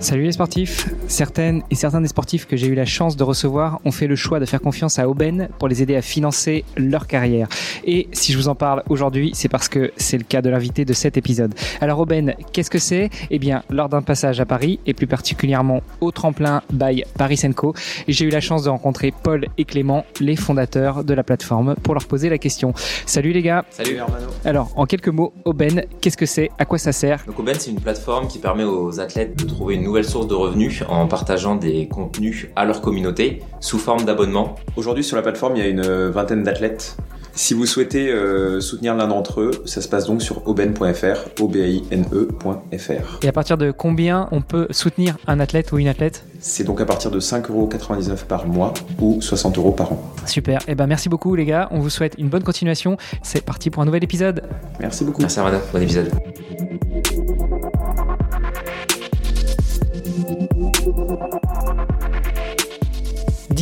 Salut les sportifs Certaines et certains des sportifs que j'ai eu la chance de recevoir ont fait le choix de faire confiance à Aubaine pour les aider à financer leur carrière. Et si je vous en parle aujourd'hui, c'est parce que c'est le cas de l'invité de cet épisode. Alors Aubaine, qu'est-ce que c'est? Eh bien, lors d'un passage à Paris, et plus particulièrement au tremplin by Paris Co, j'ai eu la chance de rencontrer Paul et Clément, les fondateurs de la plateforme, pour leur poser la question. Salut les gars Salut Hermano Alors, en quelques mots, Aubaine, qu'est-ce que c'est? À quoi ça sert? Donc Aubaine, c'est une plateforme qui permet aux athlètes de trouver une nouvelle source de revenus en partageant des contenus à leur communauté sous forme d'abonnement. Aujourd'hui sur la plateforme, il y a une vingtaine d'athlètes. Si vous souhaitez euh, soutenir l'un d'entre eux, ça se passe donc sur oben.fr, o b i n e.fr. Et à partir de combien on peut soutenir un athlète ou une athlète? C'est donc à partir de 5,99€ par mois ou 60 euros par an. Super. Et ben merci beaucoup les gars. On vous souhaite une bonne continuation. C'est parti pour un nouvel épisode. Merci beaucoup. Merci Armada, bon épisode.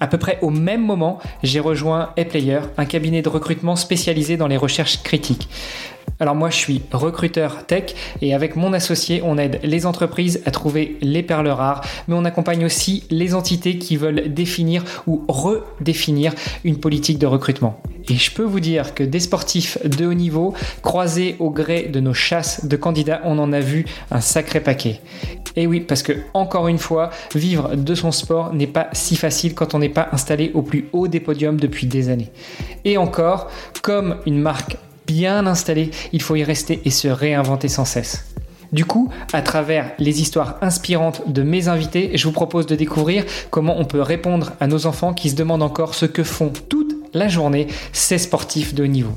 À peu près au même moment, j'ai rejoint ePlayer, un cabinet de recrutement spécialisé dans les recherches critiques. Alors moi je suis recruteur tech et avec mon associé on aide les entreprises à trouver les perles rares mais on accompagne aussi les entités qui veulent définir ou redéfinir une politique de recrutement. Et je peux vous dire que des sportifs de haut niveau croisés au gré de nos chasses de candidats on en a vu un sacré paquet. Et oui parce que encore une fois vivre de son sport n'est pas si facile quand on n'est pas installé au plus haut des podiums depuis des années. Et encore comme une marque bien installé, il faut y rester et se réinventer sans cesse. Du coup, à travers les histoires inspirantes de mes invités, je vous propose de découvrir comment on peut répondre à nos enfants qui se demandent encore ce que font toute la journée ces sportifs de haut niveau.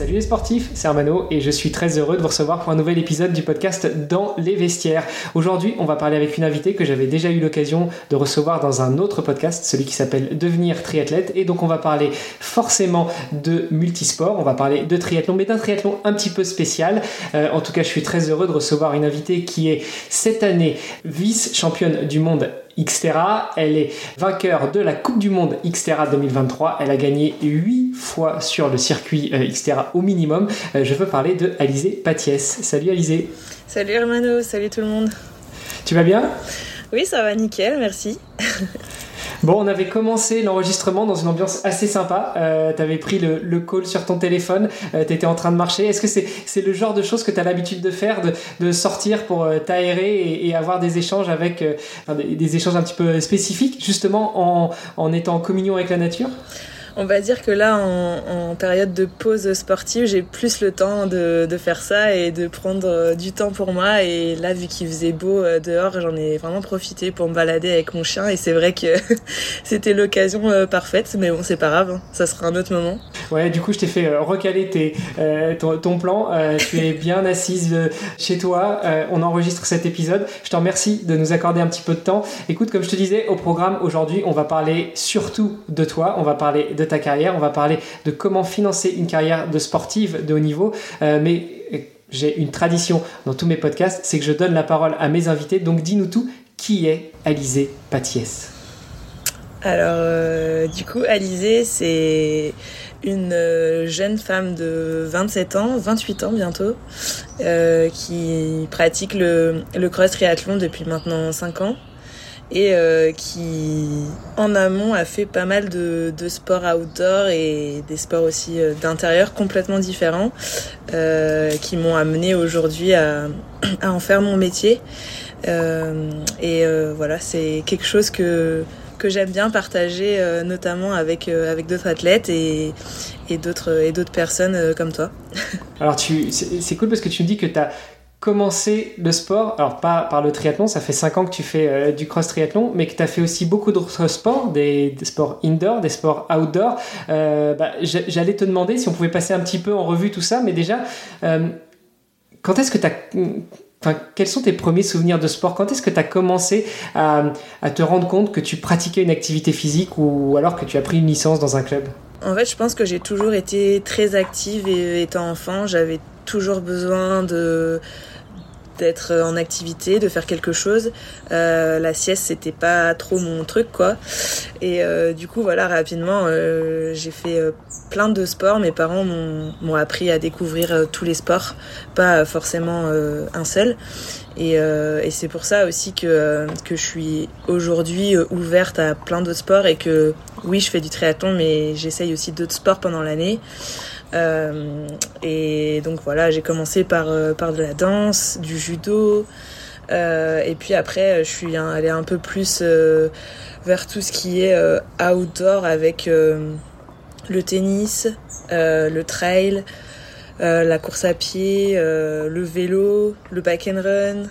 Salut les sportifs, c'est Armano et je suis très heureux de vous recevoir pour un nouvel épisode du podcast Dans les vestiaires. Aujourd'hui, on va parler avec une invitée que j'avais déjà eu l'occasion de recevoir dans un autre podcast, celui qui s'appelle Devenir triathlète. Et donc, on va parler forcément de multisport, on va parler de triathlon, mais d'un triathlon un petit peu spécial. Euh, en tout cas, je suis très heureux de recevoir une invitée qui est cette année vice-championne du monde Xterra. Elle est vainqueur de la Coupe du Monde Xterra 2023. Elle a gagné 8 fois sur le circuit euh, Xterra au minimum. Euh, je veux parler de Alizé Patiès. Salut Alizé. Salut Hermano, salut tout le monde. Tu vas bien? Oui, ça va nickel, merci. Bon, on avait commencé l'enregistrement dans une ambiance assez sympa. Euh, tu avais pris le, le, call sur ton téléphone, euh, tu étais en train de marcher. Est-ce que c'est le genre de choses que tu as l'habitude de faire, de, de sortir pour euh, t'aérer et, et, avoir des échanges avec euh, des, des, échanges un petit peu spécifiques, justement en, en étant en communion avec la nature? On va dire que là, en, période de pause sportive, j'ai plus le temps de, faire ça et de prendre euh, du temps pour moi. Et là, vu qu'il faisait beau euh, dehors, j'en ai vraiment profité pour me balader avec mon chien. Et c'est vrai que c'était l'occasion euh, parfaite. Mais bon, c'est pas grave, hein. ça sera un autre moment. Ouais, du coup, je t'ai fait recaler ton, plan. tu es bien assise chez toi. on enregistre cet épisode. Je te remercie de nous accorder un petit peu de temps. Écoute, comme je te disais, au programme aujourd'hui, on va parler surtout de toi. On va parler de carrière. On va parler de comment financer une carrière de sportive de haut niveau. Euh, mais j'ai une tradition dans tous mes podcasts, c'est que je donne la parole à mes invités. Donc dis-nous tout, qui est Alizé Patiès? Alors, euh, du coup, Alizé, c'est une euh, jeune femme de 27 ans, 28 ans bientôt, qui pratique le, le cross triathlon depuis maintenant 5 ans et euh, qui en amont a fait pas mal de, de sports outdoor et des sports aussi euh, d'intérieur complètement différents euh, qui m'ont amené aujourd'hui à, en faire mon métier et voilà c'est quelque chose que que j'aime bien partager, notamment avec, avec d'autres athlètes et, et d'autres et d'autres personnes comme toi. Alors tu c'est cool parce que tu me dis que tu as commencé le sport, alors pas par le triathlon, ça fait 5 ans que tu fais euh, du cross triathlon, mais que tu as fait aussi beaucoup d'autres sports, des, sports indoor, des sports outdoor. Euh, bah, J'allais te demander si on pouvait passer un petit peu en revue tout ça, mais déjà, euh, quand est-ce que tu as... Quels sont tes premiers souvenirs de sport? Quand est-ce que tu as commencé à, à, te rendre compte que tu pratiquais une activité physique ou alors que tu as pris une licence dans un club? En fait, je pense que j'ai toujours été très active et étant enfant, j'avais toujours besoin de d'être en activité, de faire quelque chose. Euh, la sieste, c'était pas trop mon truc, quoi. Et euh, du coup, voilà, rapidement, euh, j'ai fait plein de sports. Mes parents m'ont appris à découvrir tous les sports, pas forcément un seul. Et, et c'est pour ça aussi que, que je suis aujourd'hui ouverte à plein d'autres sports et que oui, je fais du triathlon, mais j'essaye aussi d'autres sports pendant l'année. Euh, et donc voilà, j'ai commencé par, euh, par de la danse, du judo. Euh, et puis après, je suis allée un peu plus vers tout ce qui est outdoor avec le tennis, le trail, la course à pied, le vélo, le back and run,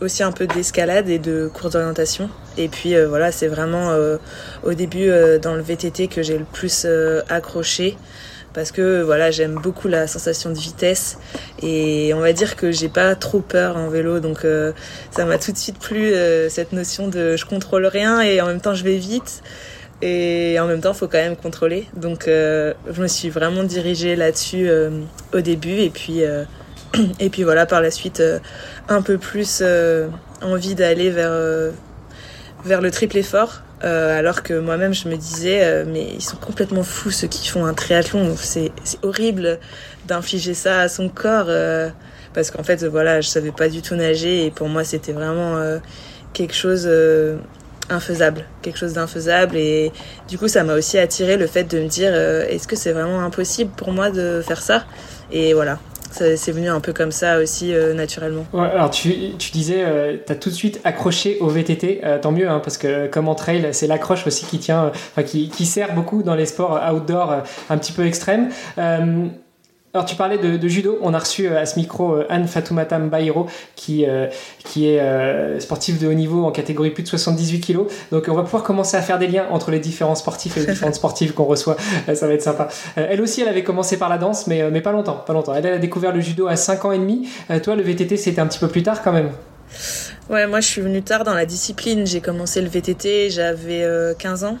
aussi un peu d'escalade et de cours d'orientation. Et puis voilà, c'est vraiment au début dans le VTT que j'ai le plus accroché parce que voilà j'aime beaucoup la sensation de vitesse. Et on va dire que j'ai pas trop peur en vélo donc euh, ça m'a tout de suite plu euh, cette notion de je contrôle rien et en même temps je vais vite. Et en même temps faut quand même contrôler. Donc euh, je me suis vraiment dirigée là-dessus au début. Et puis et puis voilà par la suite un peu plus envie d'aller vers vers le triple effort euh, alors que moi-même je me disais euh, mais ils sont complètement fous ceux qui font un triathlon. C'est horrible d'infliger ça à son corps euh, parce qu'en fait voilà je savais pas du tout nager. Et pour moi c'était vraiment quelque chose infaisable. Quelque chose d'infaisable. Et du coup ça m'a aussi attiré le fait de me dire est-ce que c'est vraiment impossible pour moi de faire ça? Et voilà c'est venu un peu comme ça aussi euh, naturellement. alors tu, tu disais, euh, tu tout de suite accroché au VTT, euh, tant mieux, hein, parce que comme en trail, c'est l'accroche aussi qui tient, qui, qui, sert beaucoup dans les sports outdoor un petit peu extrêmes. Alors tu parlais de, judo, on a reçu euh, à ce micro euh, Anne Fatoumata Mbairo qui, euh, qui est sportive de haut niveau en catégorie plus de 78 kg. Donc on va pouvoir commencer à faire des liens entre les différents sportifs et les différentes sportives qu'on reçoit, ça va être sympa. Elle aussi elle avait commencé par la danse mais, mais pas longtemps, pas longtemps. Elle, a découvert le judo à 5 ans et demi. Toi le VTT c'était un petit peu plus tard quand même. Ouais moi je suis venue tard dans la discipline, j'ai commencé le VTT, j'avais 15 ans.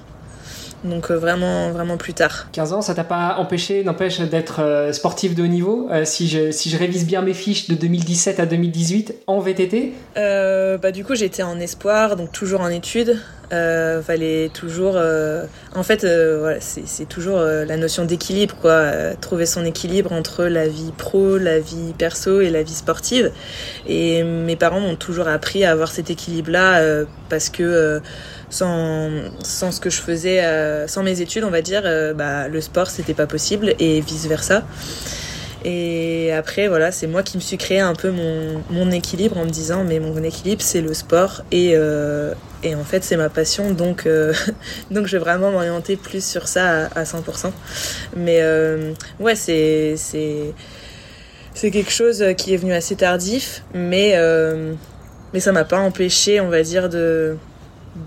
Donc euh, vraiment, vraiment plus tard. 15 ans, ça t'a pas empêché, n'empêche d'être euh, sportif de haut niveau euh, si, je, si je révise bien mes fiches de 2017 à 2018 en VTT bah, Du coup, j'étais en espoir, donc toujours en études. fallait toujours. en fait, voilà, c'est toujours la notion d'équilibre, quoi. trouver son équilibre entre la vie pro, la vie perso et la vie sportive. Et mes parents m'ont toujours appris à avoir cet équilibre-là parce que sans, sans ce que je faisais, euh, sans mes études, on va dire, euh, bah, le sport, c'était pas possible et vice-versa. Et après, voilà, c'est moi qui me suis créé un peu mon, mon équilibre en me disant, mais mon équilibre, c'est le sport et, euh, et en fait, c'est ma passion, donc, donc je vais vraiment m'orienter plus sur ça à, à 100%. Mais ouais, c'est, c'est, c'est quelque chose qui est venu assez tardif, mais, mais ça m'a pas empêché, on va dire, de,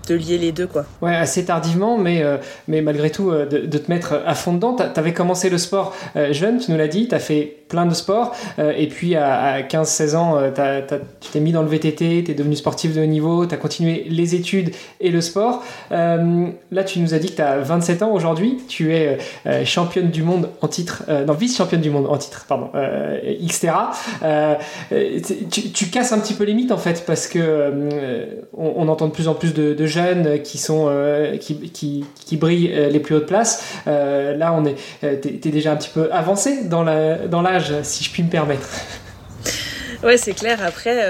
de lier les deux quoi. Ouais, assez tardivement, mais, euh, mais malgré tout, euh, de, te mettre à fond dedans. Tu avais commencé le sport euh, jeune, tu nous l'as dit, tu as fait plein de sports, et puis à, 15-16 ans, tu t'es mis dans le VTT, tu es devenu sportif de haut niveau, tu as continué les études et le sport. là, tu nous as dit que tu as 27 ans aujourd'hui, tu es championne du monde en titre, non, vice-championne du monde en titre, pardon, Xterra. Tu, tu, casses un petit peu les mythes en fait, parce que on, entend de plus en plus de jeunes qui sont euh, qui, qui, qui, brillent euh, les plus hautes places. Euh, là, on est, t'es, déjà un petit peu avancé dans la, dans si je puis me permettre. Ouais, c'est clair. Après,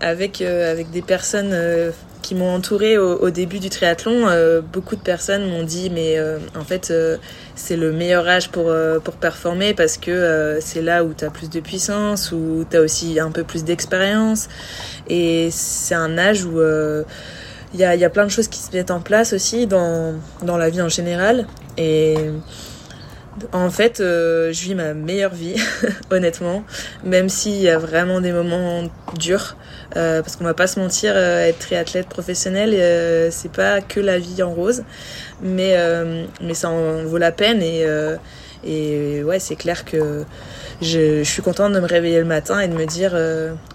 avec avec des personnes qui m'ont entouré au, début du triathlon, beaucoup de personnes m'ont dit mais en fait c'est le meilleur âge pour pour performer parce que c'est là où tu as plus de puissance, où tu as aussi un peu plus d'expérience et c'est un âge où il y a, y a plein de choses qui se mettent en place aussi dans, dans la vie en général. Et en fait, euh, je vis ma meilleure vie, honnêtement, même s'il y a vraiment des moments durs. Euh, parce qu'on va pas se mentir, euh, être triathlète professionnel, euh, c'est pas que la vie en rose, mais mais ça en vaut la peine et et ouais, c'est clair que je, je, suis contente de me réveiller le matin et de me dire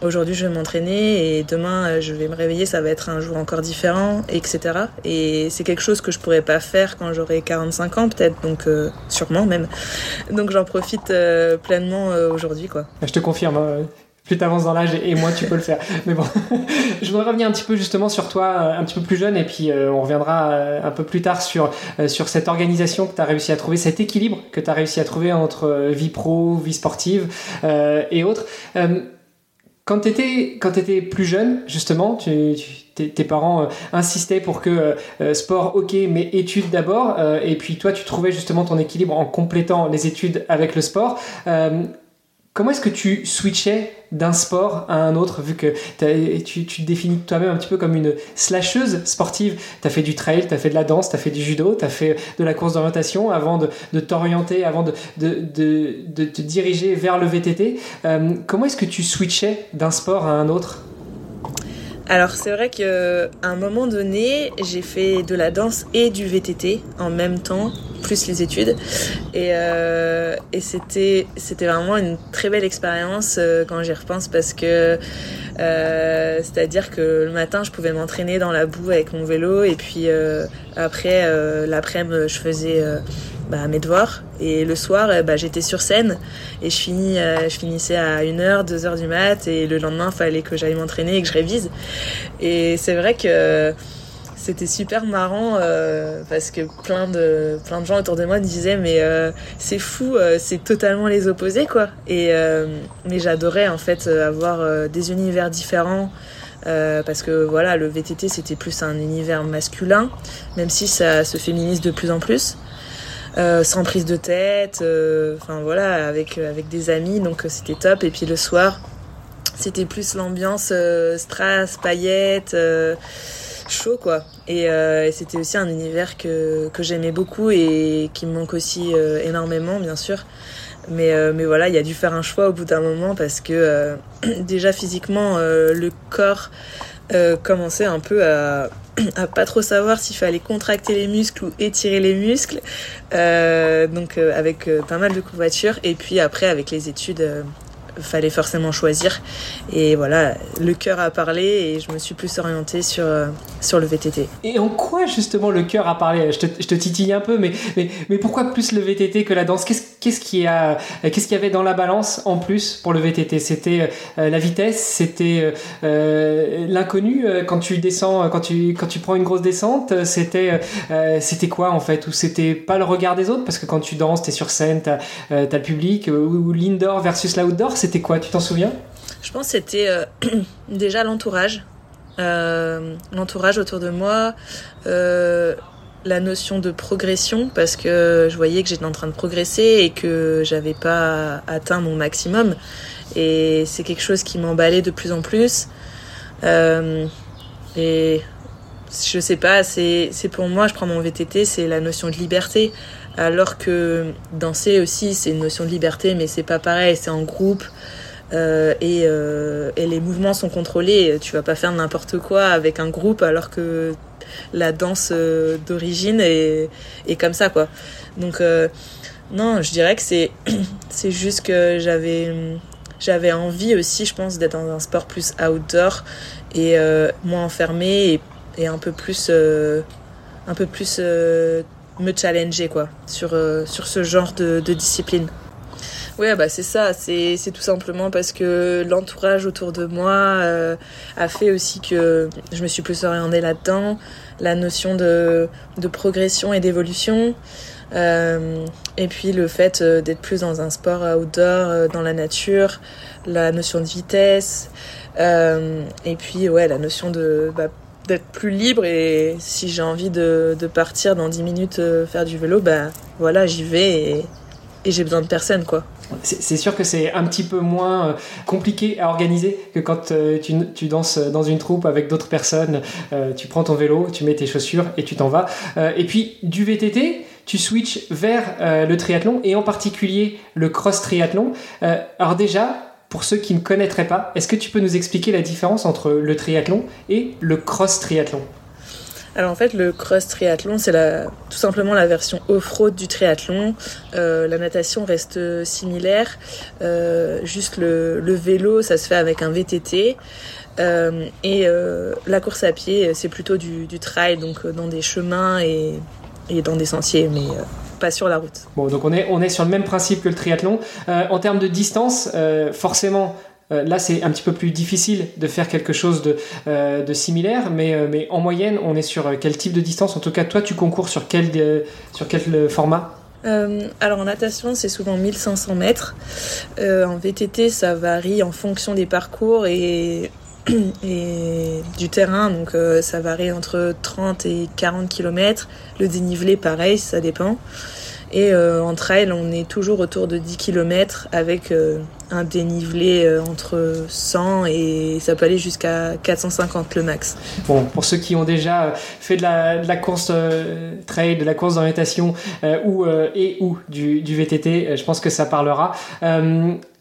aujourd'hui je vais m'entraîner et demain je vais me réveiller, ça va être un jour encore différent, etc. Et c'est quelque chose que je pourrais pas faire quand j'aurai 45 ans peut-être, donc sûrement même. Donc j'en profite pleinement aujourd'hui quoi. Je te confirme plus t'avances dans l'âge et moins tu peux le faire. Mais bon, je voudrais revenir un petit peu justement sur toi, euh, un petit peu plus jeune, et puis euh, on reviendra euh, un peu plus tard sur, sur cette organisation que tu as réussi à trouver, cet équilibre que tu as réussi à trouver entre vie pro, vie sportive et autres. quand tu étais, étais plus jeune, justement, tes parents insistaient pour que sport, ok, mais études d'abord, et puis toi, tu trouvais justement ton équilibre en complétant les études avec le sport. Comment est-ce que tu switchais d'un sport à un autre, vu que tu, te définis toi-même un petit peu comme une slasheuse sportive? Tu as fait du trail, tu as fait de la danse, tu as fait du judo, tu as fait de la course d'orientation avant de, t'orienter, avant de, te diriger vers le VTT. Euh, comment est-ce que tu switchais d'un sport à un autre? Alors c'est vrai qu'à un moment donné, j'ai fait de la danse et du VTT en même temps, plus les études. Et, euh, et c'était, c'était vraiment une très belle expérience euh, quand j'y repense parce que euh, c'est-à-dire que le matin, je pouvais m'entraîner dans la boue avec mon vélo et puis après, l'après-midi, je faisais bah, mes devoirs. Et le soir, bah, j'étais sur scène et je, finis, je finissais à 1h, 2h du mat et le lendemain, il fallait que j'aille m'entraîner et que je révise. Et c'est vrai que c'était super marrant euh, parce que plein de plein de gens autour de moi disaient mais euh, c'est fou euh, c'est totalement les opposés quoi et mais j'adorais en fait avoir des univers différents parce que voilà le VTT c'était plus un univers masculin même si ça se féminise de plus en plus sans prise de tête enfin voilà avec avec des amis donc c'était top et puis le soir c'était plus l'ambiance strass paillettes chaud quoi. Euh, et, c'était aussi un univers que, j'aimais beaucoup et qui me manque aussi euh, énormément bien sûr. Mais, euh, mais voilà, il y a dû faire un choix au bout d'un moment parce que déjà physiquement le corps commençait un peu à, à pas trop savoir s'il fallait contracter les muscles ou étirer les muscles. donc avec pas mal de courbatures et puis après avec les études fallait forcément choisir. Et voilà, le cœur a parlé et je me suis plus orientée sur, euh, sur le VTT. Et en quoi justement le cœur a parlé? Je te, je te, titille un peu, mais, mais, mais pourquoi plus le VTT que la danse? Qu'est-ce qu'est-ce qui a qu'est-ce qu'il y avait dans la balance en plus pour le VTT C'était euh, la vitesse, c'était euh, l'inconnu? Quand tu descends, quand tu quand tu prends une grosse descente. C'était quoi en fait? Ou c'était pas le regard des autres? Parce que quand tu danses, t'es sur scène, t'as as le public. Ou, l'indoor versus l'outdoor, c'était quoi Tu t'en souviens? Je pense que c'était euh, déjà l'entourage. Euh, l'entourage autour de moi. Euh, la notion de progression parce que je voyais que j'étais en train de progresser et que j'avais pas atteint mon maximum et c'est quelque chose qui m'emballait de plus en plus et je sais pas c'est pour moi je prends mon VTT c'est la notion de liberté alors que danser aussi, c'est une notion de liberté, mais c'est pas pareil, c'est en groupe. Euh, et, euh, et, les mouvements sont contrôlés. Tu vas pas faire n'importe quoi avec un groupe alors que la danse euh, d'origine est, est, comme ça, quoi. Donc, non, je dirais que c'est, c'est juste que j'avais, j'avais envie aussi, je pense, d'être dans un sport plus outdoor et moins enfermé et, et, un peu plus, un peu plus me challenger quoi sur, euh, sur ce genre de, discipline. Ouais, bah c'est ça, c'est tout simplement parce que l'entourage autour de moi euh, a fait aussi que je me suis plus orientée là-dedans, la notion de, de progression et d'évolution, euh, et puis le fait d'être plus dans un sport outdoor, dans la nature, la notion de vitesse, et puis ouais, la notion de bah, d'être plus libre et si j'ai envie de, de, partir dans 10 minutes euh, faire du vélo, bah voilà, j'y vais et, j'ai besoin de personne quoi. c'est sûr que c'est un petit peu moins compliqué à organiser que quand tu, tu, danses dans une troupe avec d'autres personnes. tu prends ton vélo, tu mets tes chaussures et tu t'en vas. et puis du VTT, tu switches vers le triathlon et en particulier le cross triathlon. alors déjà, pour ceux qui ne connaîtraient pas, est-ce que tu peux nous expliquer la différence entre le triathlon et le cross triathlon alors en fait, le cross triathlon, c'est tout simplement la version off-road du triathlon. Euh, la natation reste similaire, euh, juste le, vélo, ça se fait avec un VTT. Euh, et la course à pied, c'est plutôt du, trail, donc dans des chemins et, et dans des sentiers, mais pas sur la route. Bon, donc on est, on est sur le même principe que le triathlon. Euh, en termes de distance, euh, forcément, euh, là c'est un petit peu plus difficile de faire quelque chose de, de similaire, mais, mais en moyenne, on est sur quel type de distance? En tout cas, toi, tu concours sur quel, sur quel format? Alors en natation, c'est souvent 1500 mètres. en VTT, ça varie en fonction des parcours et et du terrain, donc euh, ça varie entre 30 et 40 km. Le dénivelé, pareil, ça dépend. Et euh, en trail, on est toujours autour de 10 km avec euh, un dénivelé entre 100 et ça peut aller jusqu'à 450 le max. Bon, pour ceux qui ont déjà fait de la, course trail, de la course d'orientation ou et ou du, VTT, je pense que ça parlera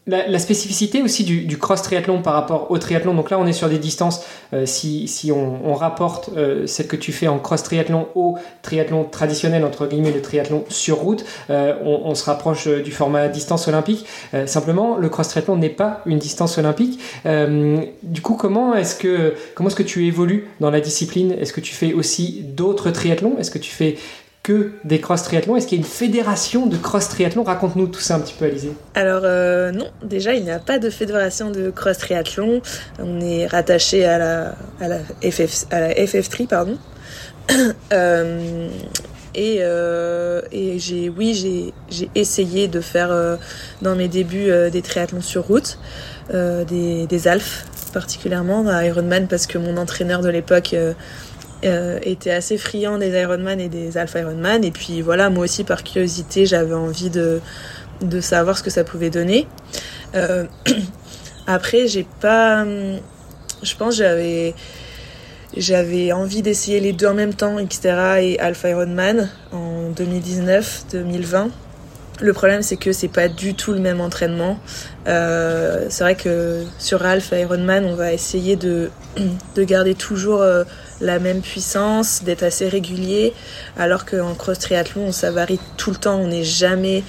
la, spécificité aussi du, cross triathlon par rapport au triathlon, donc là on est sur des distances, euh, si, on, rapporte euh, celle que tu fais en cross triathlon au triathlon traditionnel, entre guillemets le triathlon sur route, euh, on, se rapproche du format distance olympique. simplement, le cross triathlon n'est pas une distance olympique. du coup, comment est-ce que, comment est-ce que tu évolues dans la discipline? Est-ce que tu fais aussi d'autres triathlons? Est-ce que tu fais que des cross triathlons Est-ce qu'il y a une fédération de cross triathlon Raconte-nous tout ça un petit peu, Alizé. Alors euh, non, déjà il n'y a pas de fédération de cross triathlon. On est rattaché à la, à la, FF, à la FF3, pardon. Euh, et, euh, et j'ai, oui, j'ai, essayé de faire dans mes débuts des triathlons sur route, des, des particulièrement, à Ironman, parce que mon entraîneur de l'époque euh, était assez friand des Ironman et des Alpha Ironman. Et puis voilà, moi aussi par curiosité, j'avais envie de, de savoir ce que ça pouvait donner. Euh, après, j'ai pas. Je pense j'avais. J'avais envie d'essayer les deux en même temps, Xterra et Alpha Ironman, en 2019-2020. Le problème, c'est que c'est pas du tout le même entraînement. Euh, c'est vrai que sur Alpha Ironman, on va essayer de, de garder toujours euh, la même puissance, d'être assez régulier, alors qu'en cross triathlon, ça varie tout le temps, on n'est jamais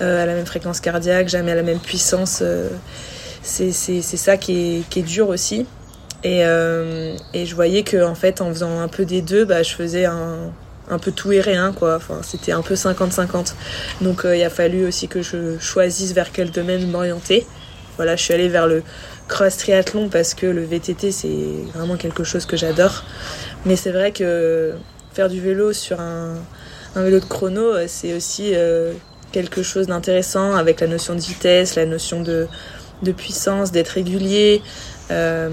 euh, à la même fréquence cardiaque, jamais à la même puissance. Euh, c'est ça qui est, qui est, dur aussi. Et, euh, et je voyais que en fait, en faisant un peu des deux, bah, je faisais un, un peu tout et rien quoi enfin c'était un peu 50-50 donc il a fallu aussi que je choisisse vers quel domaine m'orienter voilà je suis allée vers le cross triathlon parce que le VTT c'est vraiment quelque chose que j'adore. Mais c'est vrai que faire du vélo sur un, vélo de chrono, c'est aussi euh, quelque chose d'intéressant avec la notion de vitesse, la notion de, puissance, d'être régulier. Euh,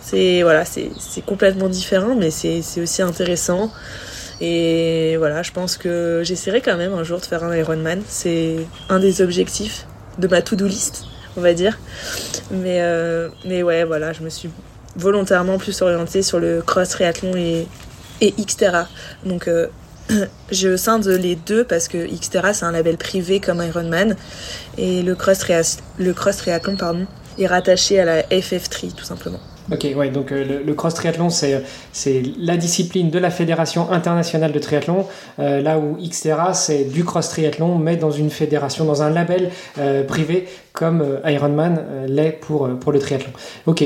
c'est voilà, c'est complètement différent, mais c'est aussi intéressant. Et voilà, je pense que j'essaierai quand même un jour de faire un Ironman. C'est un des objectifs de ma to-do list on va dire. Mais, euh, mais ouais, voilà, je me suis volontairement plus orientée sur le cross triathlon et, et Xterra. Donc euh, je scinde les deux parce que Xterra c'est un label privé comme Ironman et le cross, le cross triathlon pardon, est rattaché à la FF3 tout simplement. Ok, ouais, donc euh, le, cross triathlon, c'est, c'est la discipline de la Fédération internationale de triathlon, euh, là où Xterra, c'est du cross triathlon, mais dans une fédération, dans un label euh, privé comme Ironman l'est pour, pour le triathlon. Ok,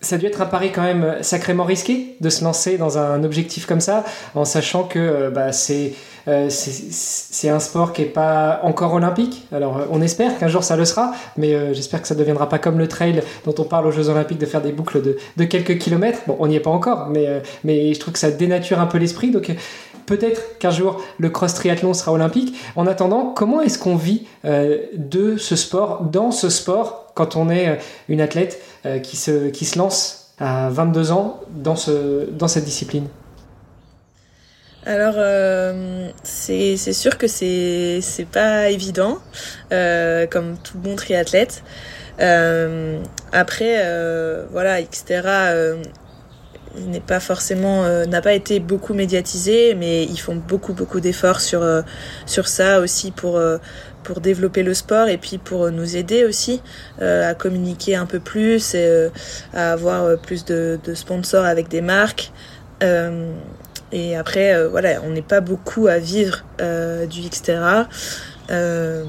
ça a dû être un pari quand même sacrément risqué de se lancer dans un objectif comme ça, en sachant que bah, c'est euh, c'est un sport qui n'est pas encore olympique. Alors, euh, on espère qu'un jour ça le sera, mais euh, j'espère que ça ne deviendra pas comme le trail dont on parle aux Jeux Olympiques de faire des boucles de, quelques kilomètres. Bon, on n'y est pas encore, mais, mais je trouve que ça dénature un peu l'esprit. Donc, peut-être qu'un jour le cross triathlon sera olympique. En attendant, comment est-ce qu'on vit de ce sport, dans ce sport, quand on est une athlète qui, se, qui se lance à 22 ans dans, ce, dans cette discipline alors, euh, c'est sûr que c'est pas évident, euh, comme tout bon triathlète. Euh, après, euh, voilà, Xterra euh, n'est pas forcément, euh, n'a pas été beaucoup médiatisé, mais ils font beaucoup beaucoup d'efforts sur sur ça aussi pour pour développer le sport et puis pour nous aider aussi à communiquer un peu plus et à avoir plus de, sponsors avec des marques. Et après, euh, voilà, on n'est pas beaucoup à vivre euh, du Xterra. Euh,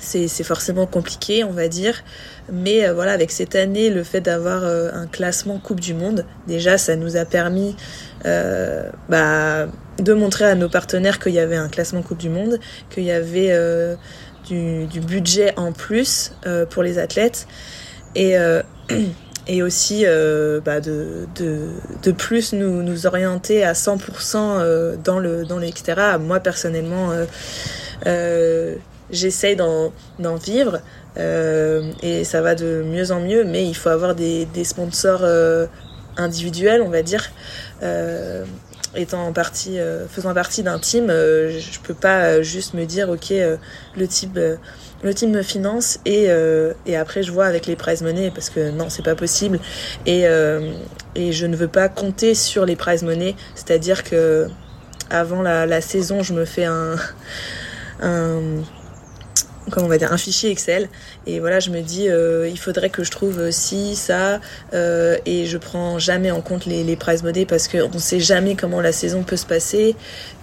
c'est forcément compliqué, on va dire. Mais euh, voilà, avec cette année, le fait d'avoir euh, un classement Coupe du Monde, déjà, ça nous a permis bah, de montrer à nos partenaires qu'il y avait un classement Coupe du Monde, qu'il y avait du, du, budget en plus pour les athlètes. Et et aussi euh, bah de, de, de, plus nous, nous orienter à 100% euh, dans le dans l'extérieur. Moi personnellement, euh, euh, j'essaye d'en vivre euh, et ça va de mieux en mieux, mais il faut avoir des, des sponsors euh, individuels, on va dire. Étant partie, faisant partie d'un team, je peux pas juste me dire ok le type le team me finance et, euh, et après je vois avec les prize money parce que non c'est pas possible. Et, euh, et je ne veux pas compter sur les prize money. C'est à dire que avant la, la saison je me fais un, un on va dire un fichier Excel. Et voilà je me dis euh, il faudrait que je trouve ci ça euh, et je prends jamais en compte les, les prize money parce qu'on ne sait jamais comment la saison peut se passer.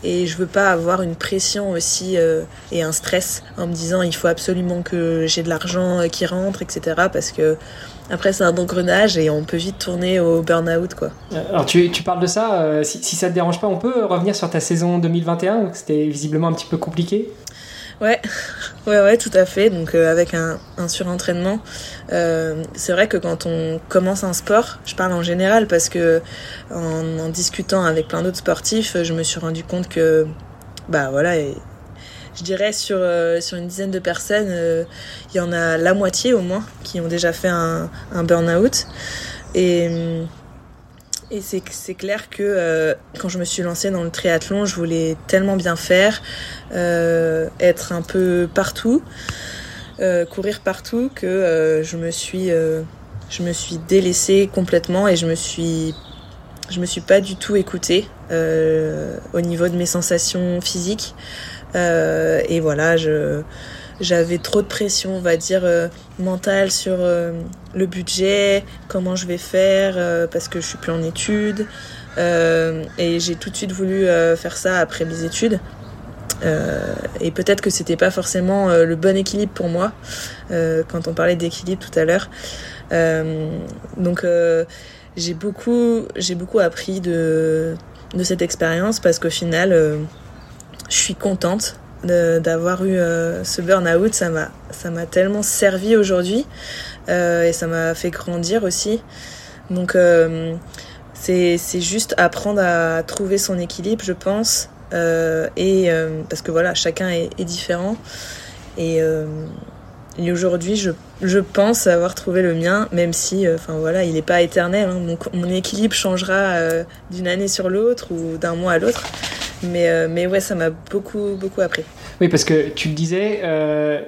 Et je veux pas avoir une pression aussi euh, et un stress en me disant il faut absolument que j'ai de l'argent euh, qui rentre etc parce que après c'est un engrenage et on peut vite tourner au burn-out quoi. Alors tu, tu parles de ça, euh, si, si ça te dérange pas on peut revenir sur ta saison 2021 c'était visiblement un petit peu compliqué? Ouais, ouais, ouais, tout à fait. Donc euh, avec un, un surentraînement, euh, c'est vrai que quand on commence un sport, je parle en général parce que en, en discutant avec plein d'autres sportifs, je me suis rendu compte que, bah voilà, et, je dirais sur euh, sur une dizaine de personnes, euh, il y en a la moitié au moins qui ont déjà fait un, un burn-out et et c'est clair que euh, quand je me suis lancée dans le triathlon, je voulais tellement bien faire, euh, être un peu partout, euh, courir partout, que euh, je me suis, euh, je me suis délaissée complètement et je me suis, je me suis pas du tout écoutée euh, au niveau de mes sensations physiques. et voilà, je j'avais trop de pression, on va dire, euh, mentale sur euh, le budget, comment je vais faire, euh, parce que je suis plus en études. et j'ai tout de suite voulu faire ça après mes études. et peut-être que c'était pas forcément le bon équilibre pour moi, quand on parlait d'équilibre tout à l'heure. donc j'ai beaucoup, j'ai beaucoup appris de, de cette expérience parce qu'au final, je suis contente d'avoir eu euh, ce burn-out. Ça m'a, ça m'a tellement servi aujourd'hui euh, et ça m'a fait grandir aussi. Donc euh, c'est, juste apprendre à trouver son équilibre, je pense. Euh, et parce que voilà, chacun est, différent. Et, et aujourd'hui, je, je pense avoir trouvé le mien, même si, enfin voilà, il n'est pas éternel. Hein. Mon équilibre changera d'une année sur l'autre ou d'un mois à l'autre. Mais, euh, mais ouais, ça m'a beaucoup, beaucoup appris. Oui, parce que tu le disais, euh,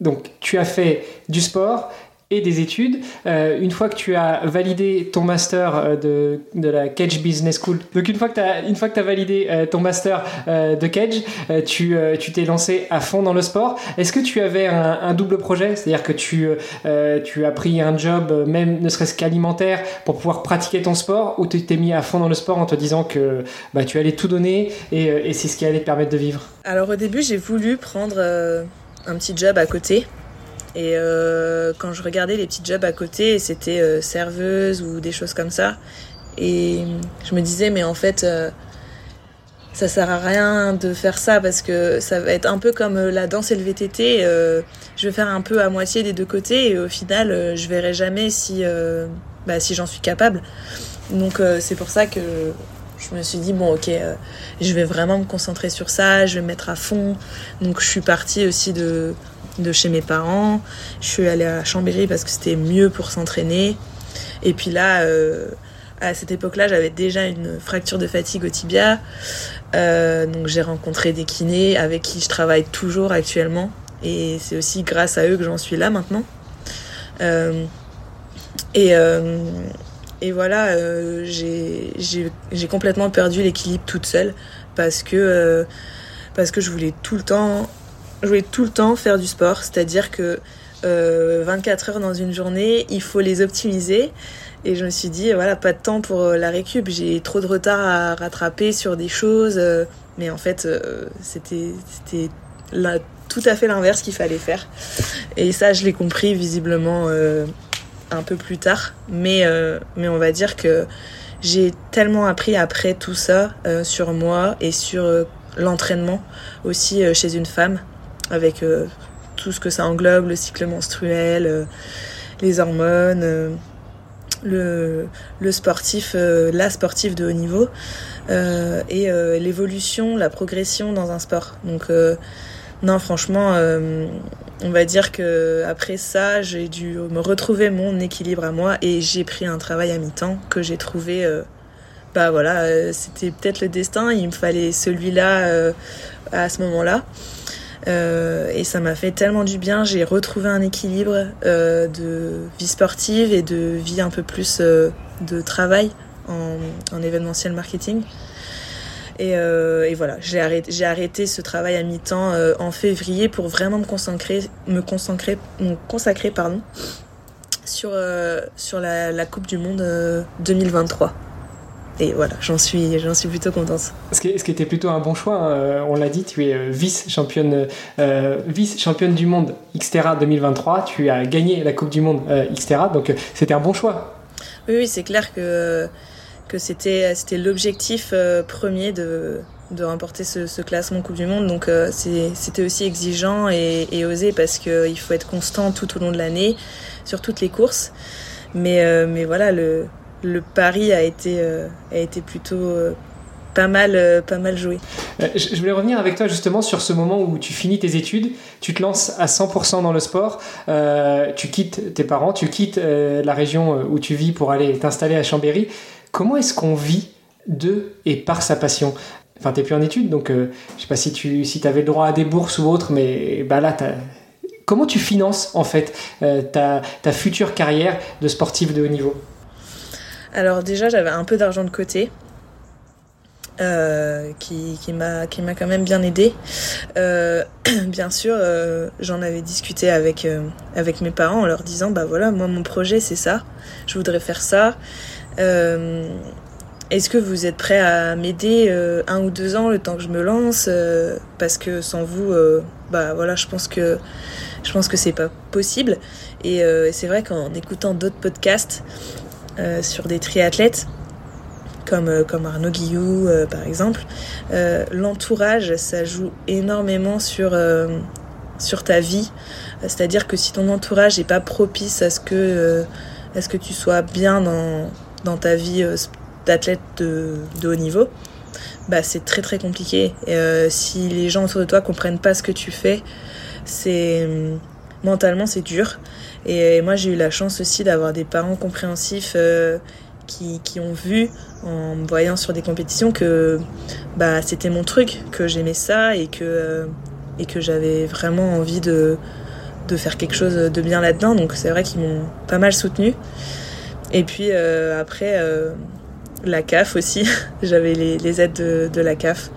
donc tu as fait du sport et des études. Euh, une fois que tu as validé ton master euh, de, de la Cage Business School, donc une fois que tu as, as validé euh, ton master de Cage, tu tu t'es lancé à fond dans le sport. Est-ce que tu avais un, un double projet, c'est-à-dire que tu tu as pris un job, même ne serait-ce qu'alimentaire, pour pouvoir pratiquer ton sport, ou tu t'es mis à fond dans le sport en te disant que bah, tu allais tout donner et, et c'est ce qui allait te permettre de vivre? Alors au début, j'ai voulu prendre un petit job à côté et euh, quand je regardais les petits jobs à côté, c'était euh, serveuse ou des choses comme ça. Et je me disais, mais en fait, euh, ça sert à rien de faire ça parce que ça va être un peu comme euh, la danse et le VTT. Je vais faire un peu à moitié des deux côtés et au final, je verrai jamais si, bah, si j'en suis capable. Donc c'est pour ça que je me suis dit, bon, ok, je vais vraiment me concentrer sur ça, je vais me mettre à fond. Donc je suis partie aussi de de chez mes parents. Je suis allée à Chambéry parce que c'était mieux pour s'entraîner. Et puis là, euh, à cette époque-là, j'avais déjà une fracture de fatigue au tibia. donc j'ai rencontré des kinés avec qui je travaille toujours actuellement. Et c'est aussi grâce à eux que j'en suis là maintenant. et, et voilà, j'ai complètement perdu l'équilibre toute seule parce parce que je voulais tout le temps je voulais tout le temps faire du sport, c'est-à-dire que 24 euh, heures dans une journée, il faut les optimiser. Et je me suis dit, voilà, pas de temps pour euh, la récup, j'ai trop de retard à rattraper sur des choses. Euh, mais en fait, c'était tout à fait l'inverse qu'il fallait faire. Et ça, je l'ai compris visiblement un peu plus tard. Mais, mais on va dire que j'ai tellement appris après tout ça sur moi et sur l'entraînement aussi chez une femme avec euh, tout ce que ça englobe, le cycle menstruel, euh, les hormones, euh, le, sportif, la sportive de haut niveau, et l'évolution, la progression dans un sport. Donc non, franchement, on va dire que après ça, j'ai dû me retrouver mon équilibre à moi et j'ai pris un travail à mi-temps que j'ai trouvé. bah voilà, c'était peut-être le destin. Il me fallait celui-là à ce moment-là. Euh, et ça m'a fait tellement du bien. J'ai retrouvé un équilibre euh, de vie sportive et de vie un peu plus euh, de travail en, en, événementiel marketing. Et, voilà, j'ai arrêté, ce travail à mi-temps en février pour vraiment me consacrer, me me consacrer pardon, sur, sur la, Coupe du Monde 2023. Et voilà, j'en suis, j'en suis plutôt contente. Ce qui, ce qui, était plutôt un bon choix, hein. on l'a dit, tu es euh, vice-championne euh, vice -championne du monde Xterra 2023, tu as gagné la Coupe du Monde euh, Xterra, donc euh, c'était un bon choix. Oui, oui c'est clair que, que c'était l'objectif premier de, de remporter ce, ce, classement Coupe du Monde, donc c'était aussi exigeant et, et osé parce qu'il faut être constant tout au long de l'année sur toutes les courses. Mais, mais voilà, le, le pari a été, euh, a été plutôt euh, pas mal, euh, pas mal joué. je voulais revenir avec toi justement sur ce moment où tu finis tes études, tu te lances à 100% dans le sport, tu quittes tes parents, tu quittes la région où tu vis pour aller t'installer à Chambéry. Comment est-ce qu'on vit de et par sa passion? Enfin, t'es plus en études, donc je sais pas si tu si avais le droit à des bourses ou autre, mais bah là, comment tu finances en fait ta, ta future carrière de sportif de haut niveau? Alors déjà, j'avais un peu d'argent de côté. Euh, qui, m'a quand même bien aidé. Euh, bien sûr, euh, j'en avais discuté avec mes parents en leur disant bah voilà moi mon projet c'est ça, je voudrais faire ça. Est-ce que vous êtes prêt à m'aider un ou deux ans le temps que je me lance parce que sans vous bah voilà je pense que je pense que c'est pas possible et c'est vrai qu'en écoutant d'autres podcasts euh, sur des triathlètes comme, euh, comme Arnaud Guillou euh, par exemple, l'entourage ça joue énormément sur, sur ta vie. C'est-à-dire que si ton entourage n'est pas propice à ce que, à ce que tu sois bien dans, dans ta vie d'athlète de, de, haut niveau, bah c'est très très compliqué. Et, si les gens autour de toi comprennent pas ce que tu fais, c'est mentalement c'est dur. Et moi, j'ai eu la chance aussi d'avoir des parents compréhensifs euh, qui, ont vu, en me voyant sur des compétitions, que bah, c'était mon truc, que j'aimais ça et que, euh, j'avais vraiment envie de, faire quelque chose de bien là-dedans. Donc c'est vrai qu'ils m'ont pas mal soutenu. Et puis euh, après, euh, la CAF aussi, j'avais les, aides de, de, la CAF.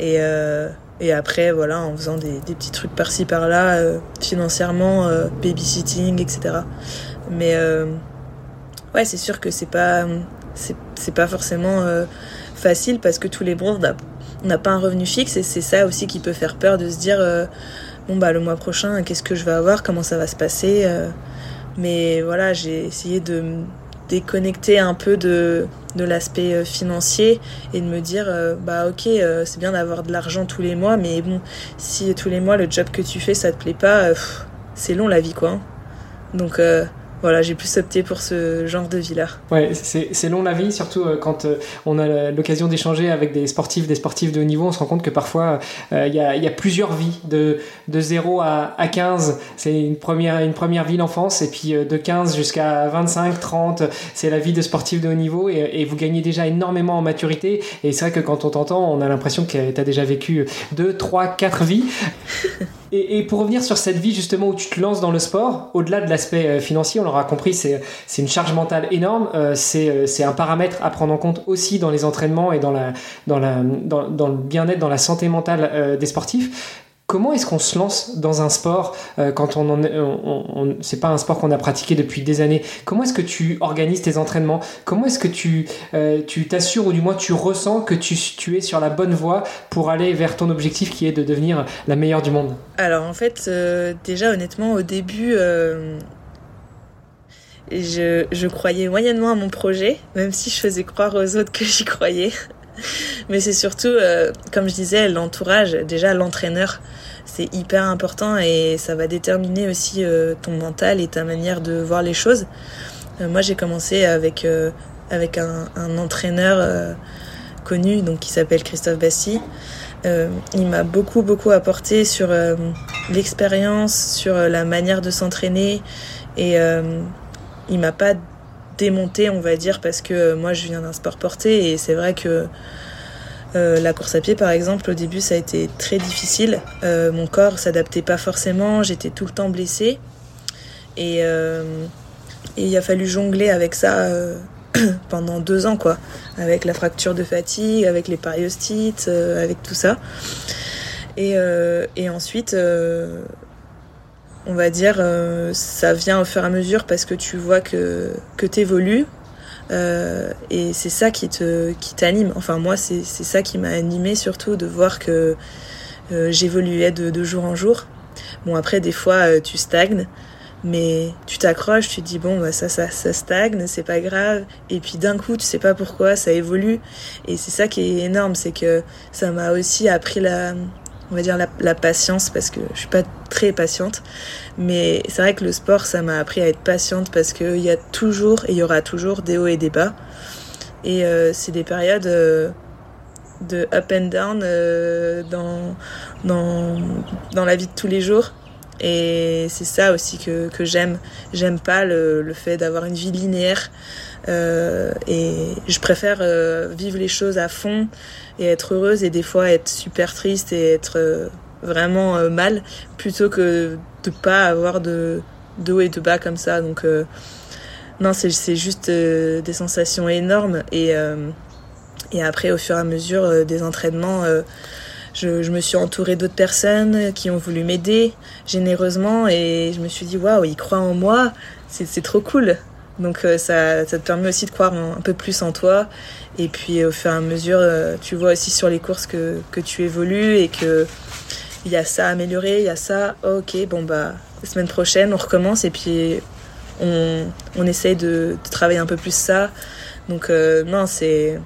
Et euh, et après, voilà, en faisant des, petits trucs par-ci par-là, euh, financièrement, euh, babysitting, etc. Mais euh, ouais, c'est sûr que c'est pas, c'est pas forcément euh, facile parce que tous les mois, on n'a pas un revenu fixe et c'est ça aussi qui peut faire peur de se dire, bon, bah, le mois prochain, qu'est-ce que je vais avoir, comment ça va se passer. mais voilà, j'ai essayé de déconnecter un peu de, de l'aspect euh, financier et de me dire euh, bah ok euh, c'est bien d'avoir de l'argent tous les mois mais bon si tous les mois le job que tu fais ça te plaît pas c'est long la vie quoi hein. donc voilà, j'ai plus opté pour ce genre de vie-là. Ouais, c'est long la vie, surtout euh, quand euh, on a l'occasion d'échanger avec des sportifs, des sportifs de haut niveau, on se rend compte que parfois euh, il y, a, y, a, plusieurs vies, de, de 0 à, à 15, c'est une première, une première vie l'enfance, et puis de 15 jusqu'à 25, 30, c'est la vie de sportif de haut niveau, et, et, vous gagnez déjà énormément en maturité, et c'est vrai que quand on t'entend, on a l'impression que tu as déjà vécu 2, 3, 4 vies. Et, pour revenir sur cette vie justement où tu te lances dans le sport, au-delà de l'aspect financier, on l'aura compris, c'est une charge mentale énorme. Euh, euh, c'est un paramètre à prendre en compte aussi dans les entraînements et dans, la, dans, la, dans, le bien-être, dans la santé mentale euh, des sportifs. Comment est-ce qu'on se lance dans un sport quand on, en, c'est pas un sport qu'on a pratiqué depuis des années. Comment est-ce que tu organises tes entraînements? Comment est-ce que tu tu t'assures ou du moins tu ressens que tu, es sur la bonne voie pour aller vers ton objectif qui est de devenir la meilleure du monde? Alors en fait, déjà honnêtement au début, je, je croyais moyennement à mon projet, même si je faisais croire aux autres que j'y croyais. Mais c'est surtout, euh, comme je disais, l'entourage, déjà l'entraîneur, c'est hyper important et ça va déterminer aussi euh, ton mental et ta manière de voir les choses. Euh, moi, j'ai commencé avec, avec un, entraîneur connu, donc qui s'appelle Christophe Bassi. il m'a beaucoup, beaucoup apporté sur l'expérience, sur la manière de s'entraîner et il m'a pas démonté, on va dire, parce que moi je viens d'un sport porté et c'est vrai que euh, la course à pied, par exemple, au début, ça a été très difficile. Euh, mon corps s'adaptait pas forcément, j'étais tout le temps blessée. Et, euh, il a fallu jongler avec ça pendant deux ans, quoi. Avec la fracture de fatigue, avec les périostites, avec tout ça. Et, ensuite, on va dire, ça vient au fur et à mesure parce que tu vois que, que tu évolues. Euh, et c'est ça qui te qui t'anime. Enfin moi c'est ça qui m'a animé surtout de voir que euh, j'évoluais de, de, jour en jour. Bon après des fois tu stagnes, mais tu t'accroches, tu dis bon bah ça ça ça stagne, c'est pas grave. Et puis d'un coup tu sais pas pourquoi ça évolue. Et c'est ça qui est énorme, c'est que ça m'a aussi appris la on va dire la, patience parce que je suis pas très patiente. Mais c'est vrai que le sport ça m'a appris à être patiente parce qu'il y a toujours et il y aura toujours des hauts et des bas. Et euh, c'est des périodes euh, de up and down euh, dans, dans, dans la vie de tous les jours et c'est ça aussi que, que j'aime j'aime pas le, le fait d'avoir une vie linéaire et je préfère vivre les choses à fond et être heureuse et des fois être super triste et être euh, vraiment euh, mal plutôt que de pas avoir de, de haut et de bas comme ça. Donc euh, non, c'est juste des sensations énormes et, et après au fur et à mesure des entraînements, je, je, me suis entourée d'autres personnes qui ont voulu m'aider généreusement et je me suis dit waouh, ils croient en moi, c'est trop cool. Donc ça, ça te permet aussi de croire un peu plus en toi et puis au fur et à mesure, euh, tu vois aussi sur les courses que, que tu évolues et que il y a ça à améliorer, il y a ça, ok, bon bah la semaine prochaine on recommence et puis on, on essaye de, de travailler un peu plus ça. Donc euh, non, c'est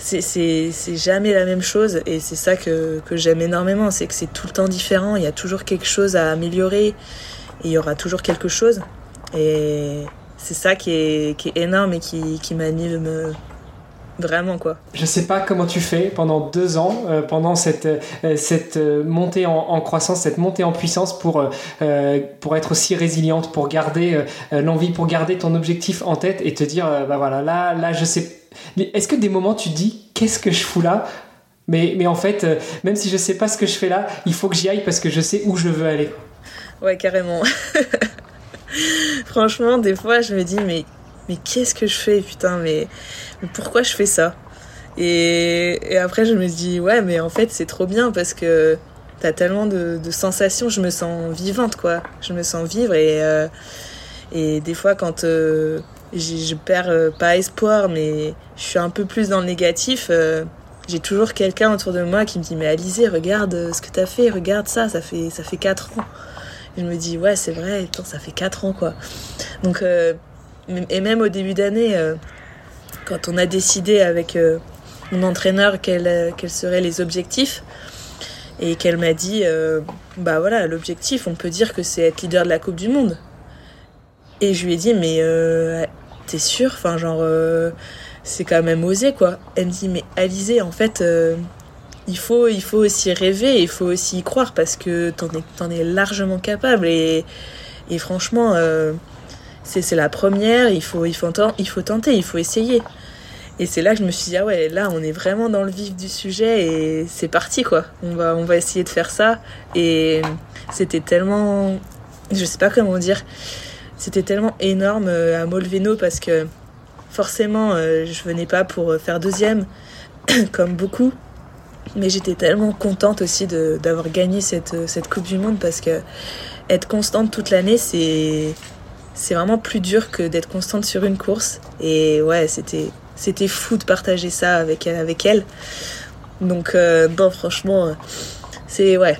c'est jamais la même chose et c'est ça que, que j'aime énormément, c'est que c'est tout le temps différent, il y a toujours quelque chose à améliorer et il y aura toujours quelque chose. Et c'est ça qui est, qui est énorme et qui, qui m'anime Vraiment quoi. Je sais pas comment tu fais pendant deux ans, euh, pendant cette, euh, cette euh, montée en, croissance, cette montée en puissance pour, pour être aussi résiliente, pour garder l'envie, pour garder ton objectif en tête et te dire, bah voilà, là, là, je sais. Est-ce que des moments tu dis, qu'est-ce que je fous là? Mais, mais en fait, même si je sais pas ce que je fais là, il faut que j'y aille parce que je sais où je veux aller. Ouais, carrément. Franchement, des fois, je me dis, mais, mais qu'est-ce que je fais, putain, mais pourquoi je fais ça? Et, après, je me dis, ouais, mais en fait, c'est trop bien parce que t'as tellement de, sensations, je me sens vivante, quoi. Je me sens vivre et, euh, et des fois, quand euh, je perds euh, pas espoir, mais je suis un peu plus dans le négatif, j'ai toujours quelqu'un autour de moi qui me dit, mais Alizé, regarde ce que t'as fait, regarde ça, ça fait, ça fait 4 ans. Et je me dis, ouais, c'est vrai, ça fait 4 ans, quoi. Donc, et même au début d'année, quand on a décidé avec euh, mon entraîneur quels, euh, quels seraient les objectifs et qu'elle m'a dit euh, bah voilà l'objectif on peut dire que c'est être leader de la Coupe du Monde Et je lui ai dit, mais euh, t'es sûre Enfin, genre, euh, c'est quand même osé, quoi. Elle me dit, mais Alizé, en fait, euh, il, faut, il faut aussi rêver, il faut aussi y croire parce que t'en es, t'en es largement capable. Et, et franchement, euh, c'est, c'est la première, il faut, il faut tenter, il faut essayer. Et c'est là que je me suis dit, ah ouais, là, on est vraiment dans le vif du sujet et c'est parti, quoi. On va, on va essayer de faire ça. Et c'était tellement. Je sais pas comment dire. C'était tellement énorme euh, à Molveno parce que forcément, euh, je venais pas pour euh, faire deuxième, comme beaucoup. Mais j'étais tellement contente aussi d'avoir gagné cette, Coupe du Monde parce que être constante toute l'année, c'est. Vraiment plus dur que d'être constante sur une course. Et ouais, c'était fou de partager ça avec, avec elle. Donc, euh, franchement, c'est. Ouais,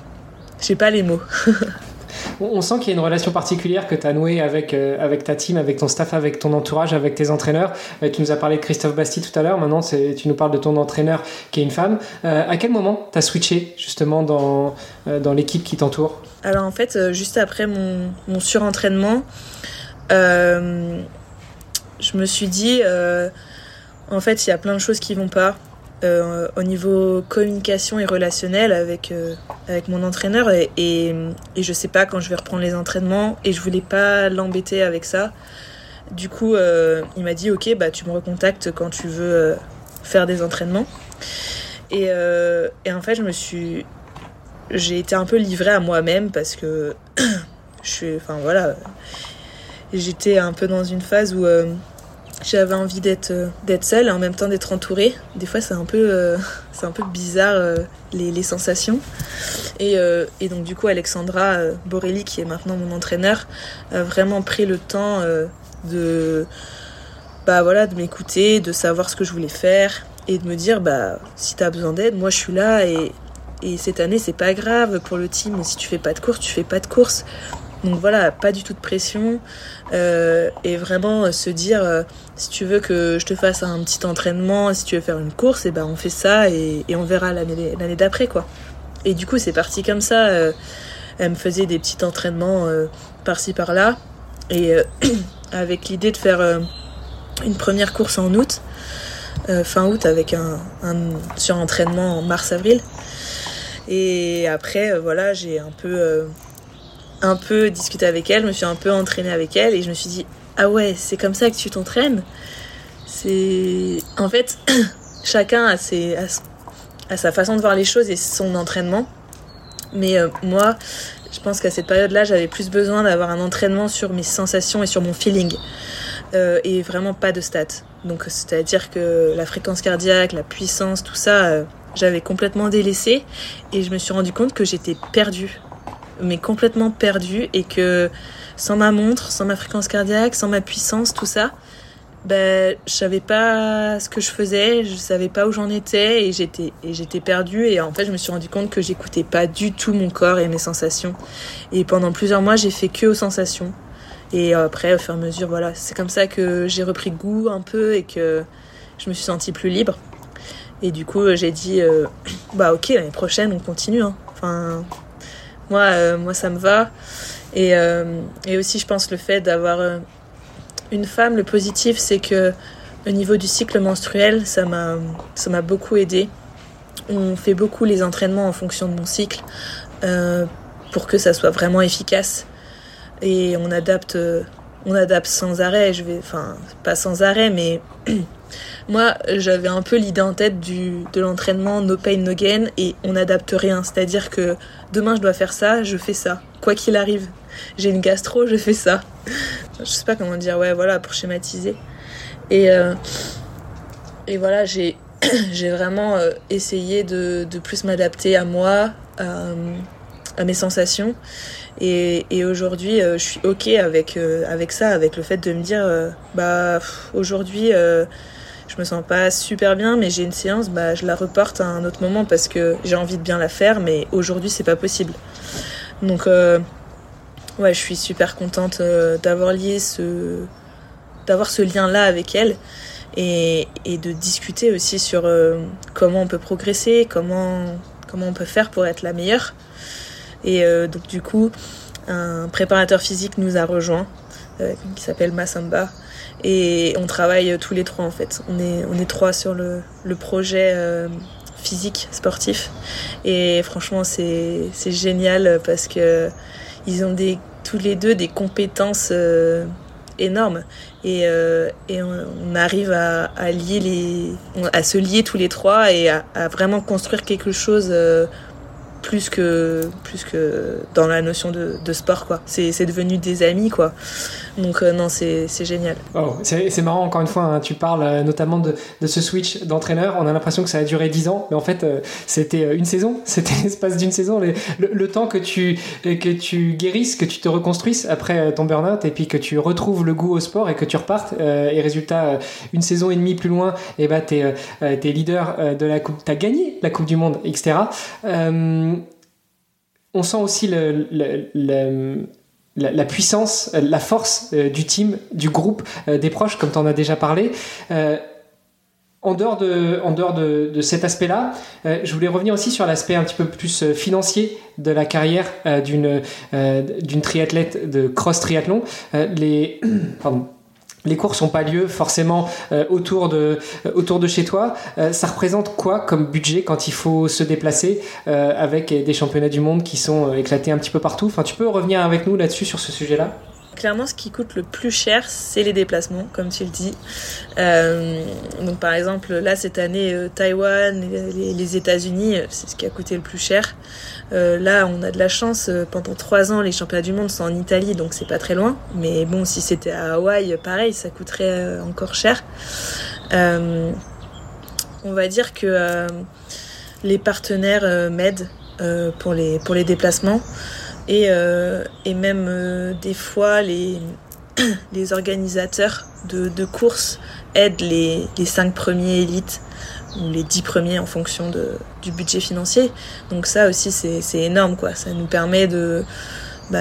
j'ai pas les mots. On sent qu'il y a une relation particulière que tu as nouée avec, euh, avec ta team, avec ton staff, avec ton entourage, avec tes entraîneurs. Euh, tu nous as parlé de Christophe Basti tout à l'heure, maintenant tu nous parles de ton entraîneur qui est une femme. Euh, à quel moment tu as switché justement dans, dans l'équipe qui t'entoure? Alors en fait, juste après mon, mon surentraînement, je me suis dit, en fait, il y a plein de choses qui vont pas euh, au niveau communication et relationnel avec, euh, avec mon entraîneur et, et, je sais pas quand je vais reprendre les entraînements et je voulais pas l'embêter avec ça. Du coup, euh, il m'a dit, ok, bah tu me recontactes quand tu veux faire des entraînements. Et, et en fait, je me suis j'ai été un peu livrée à moi-même parce que je suis enfin voilà j'étais un peu dans une phase où j'avais envie d'être euh, d'être seule et en même temps d'être entourée des fois c'est un peu euh, c'est un peu bizarre euh, les, sensations et, et donc du coup Alexandra Borelli qui est maintenant mon entraîneur a vraiment pris le temps de bah voilà de m'écouter de savoir ce que je voulais faire et de me dire bah si t'as besoin d'aide moi je suis là et et cette année, c'est pas grave pour le team. Si tu fais pas de course, tu fais pas de course. Donc voilà, pas du tout de pression. Euh, et vraiment euh, se dire, euh, si tu veux que je te fasse un petit entraînement, si tu veux faire une course, et ben on fait ça et, on verra l'année d'après quoi. Et du coup, c'est parti comme ça. elle me faisait des petits entraînements par-ci par-là. Et avec l'idée de faire une première course en août, fin août, avec un, un surentraînement en mars-avril. Et après, voilà, j'ai un peu, un peu discuté avec elle, je me suis un peu entraînée avec elle et je me suis dit, ah ouais, c'est comme ça que tu t'entraînes C'est. En fait, chacun a, ses, sa façon de voir les choses et son entraînement. Mais euh, moi, je pense qu'à cette période-là, j'avais plus besoin d'avoir un entraînement sur mes sensations et sur mon feeling. Euh, et vraiment pas de stats. Donc, c'est-à-dire que la fréquence cardiaque, la puissance, tout ça. euh, j'avais complètement délaissé et je me suis rendu compte que j'étais perdue, mais complètement perdue et que sans ma montre, sans ma fréquence cardiaque, sans ma puissance, tout ça, ben je savais pas ce que je faisais, je savais pas où j'en étais et j'étais et j'étais perdue et en fait je me suis rendu compte que j'écoutais pas du tout mon corps et mes sensations et pendant plusieurs mois j'ai fait que aux sensations et après au fur et à mesure voilà c'est comme ça que j'ai repris goût un peu et que je me suis sentie plus libre et du coup, j'ai dit, euh, bah ok, l'année prochaine, on continue. hein. Enfin, moi, euh, moi, ça me va. Et, euh, et aussi, je pense le fait d'avoir euh, une femme, le positif, c'est que au niveau du cycle menstruel, ça m'a, beaucoup aidé. On fait beaucoup les entraînements en fonction de mon cycle pour que ça soit vraiment efficace. Et on adapte, on adapte sans arrêt. Je vais, enfin, pas sans arrêt, mais moi, j'avais un peu l'idée en tête du, de l'entraînement no pain no gain et on n'adapte rien. C'est-à-dire que demain je dois faire ça, je fais ça. Quoi qu'il arrive. J'ai une gastro, je fais ça. Je sais pas comment dire, ouais, voilà, pour schématiser. Et, euh, et voilà, j'ai, j'ai vraiment euh, essayé de, de plus m'adapter à moi, à, mes sensations. Et, et aujourd'hui, euh, je suis OK avec, avec ça, avec le fait de me dire, bah, aujourd'hui, je me sens pas super bien, mais j'ai une séance, bah, je la reporte à un autre moment parce que j'ai envie de bien la faire, mais aujourd'hui, c'est pas possible. Donc, euh, ouais, je suis super contente euh, d'avoir lié ce, d'avoir ce lien-là avec elle et, de discuter aussi sur euh, comment on peut progresser, comment, comment on peut faire pour être la meilleure. Et donc, du coup, un préparateur physique nous a rejoint qui s'appelle Massamba. Et on travaille tous les trois en fait. On est, on est trois sur le, le projet physique sportif. Et franchement, c'est génial parce que ils ont des, tous les deux des compétences énormes. Et, euh, et on, arrive à, lier les, à se lier tous les trois et à, vraiment construire quelque chose euh, plus que plus que dans la notion de, de sport c'est devenu des amis quoi donc euh, non c'est génial. Oh, c'est marrant encore une fois hein, tu parles euh, notamment de, ce switch d'entraîneur. On a l'impression que ça a duré 10 ans mais en fait euh, c'était une saison. C'était l'espace d'une saison. Le, le, temps que tu que tu guérisses que tu te reconstruises après ton burn-out et puis que tu retrouves le goût au sport et que tu repartes et résultat une saison et demie plus loin et t'es es leader de la coupe. T'as gagné la coupe du monde etc on sent aussi la, puissance, la force euh, du team, du groupe, euh, des proches, comme tu en as déjà parlé. Euh, en dehors de, en dehors de, cet aspect-là, je voulais revenir aussi sur l'aspect un petit peu plus financier de la carrière d'une d'une triathlète de cross triathlon. les pardon les courses n'ont pas lieu forcément euh, autour, de, euh, autour de chez toi. Euh, ça représente quoi comme budget quand il faut se déplacer avec des championnats du monde qui sont éclatés un petit peu partout? Enfin, tu peux revenir avec nous là-dessus sur ce sujet-là? Clairement, ce qui coûte le plus cher, c'est les déplacements, comme tu le dis. donc, par exemple, là, cette année, Taïwan, les, les États-Unis, c'est ce qui a coûté le plus cher. Euh, là, on a de la chance. Euh, pendant trois ans, les championnats du monde sont en Italie, donc c'est pas très loin. Mais bon, si c'était à Hawaï, pareil, ça coûterait euh, encore cher. on va dire que les partenaires m'aident pour les pour les déplacements et et même des fois les les organisateurs de, de courses aident les les cinq premiers élites ou les dix premiers en fonction de, du budget financier. Donc ça aussi c'est énorme quoi. Ça nous permet de bah,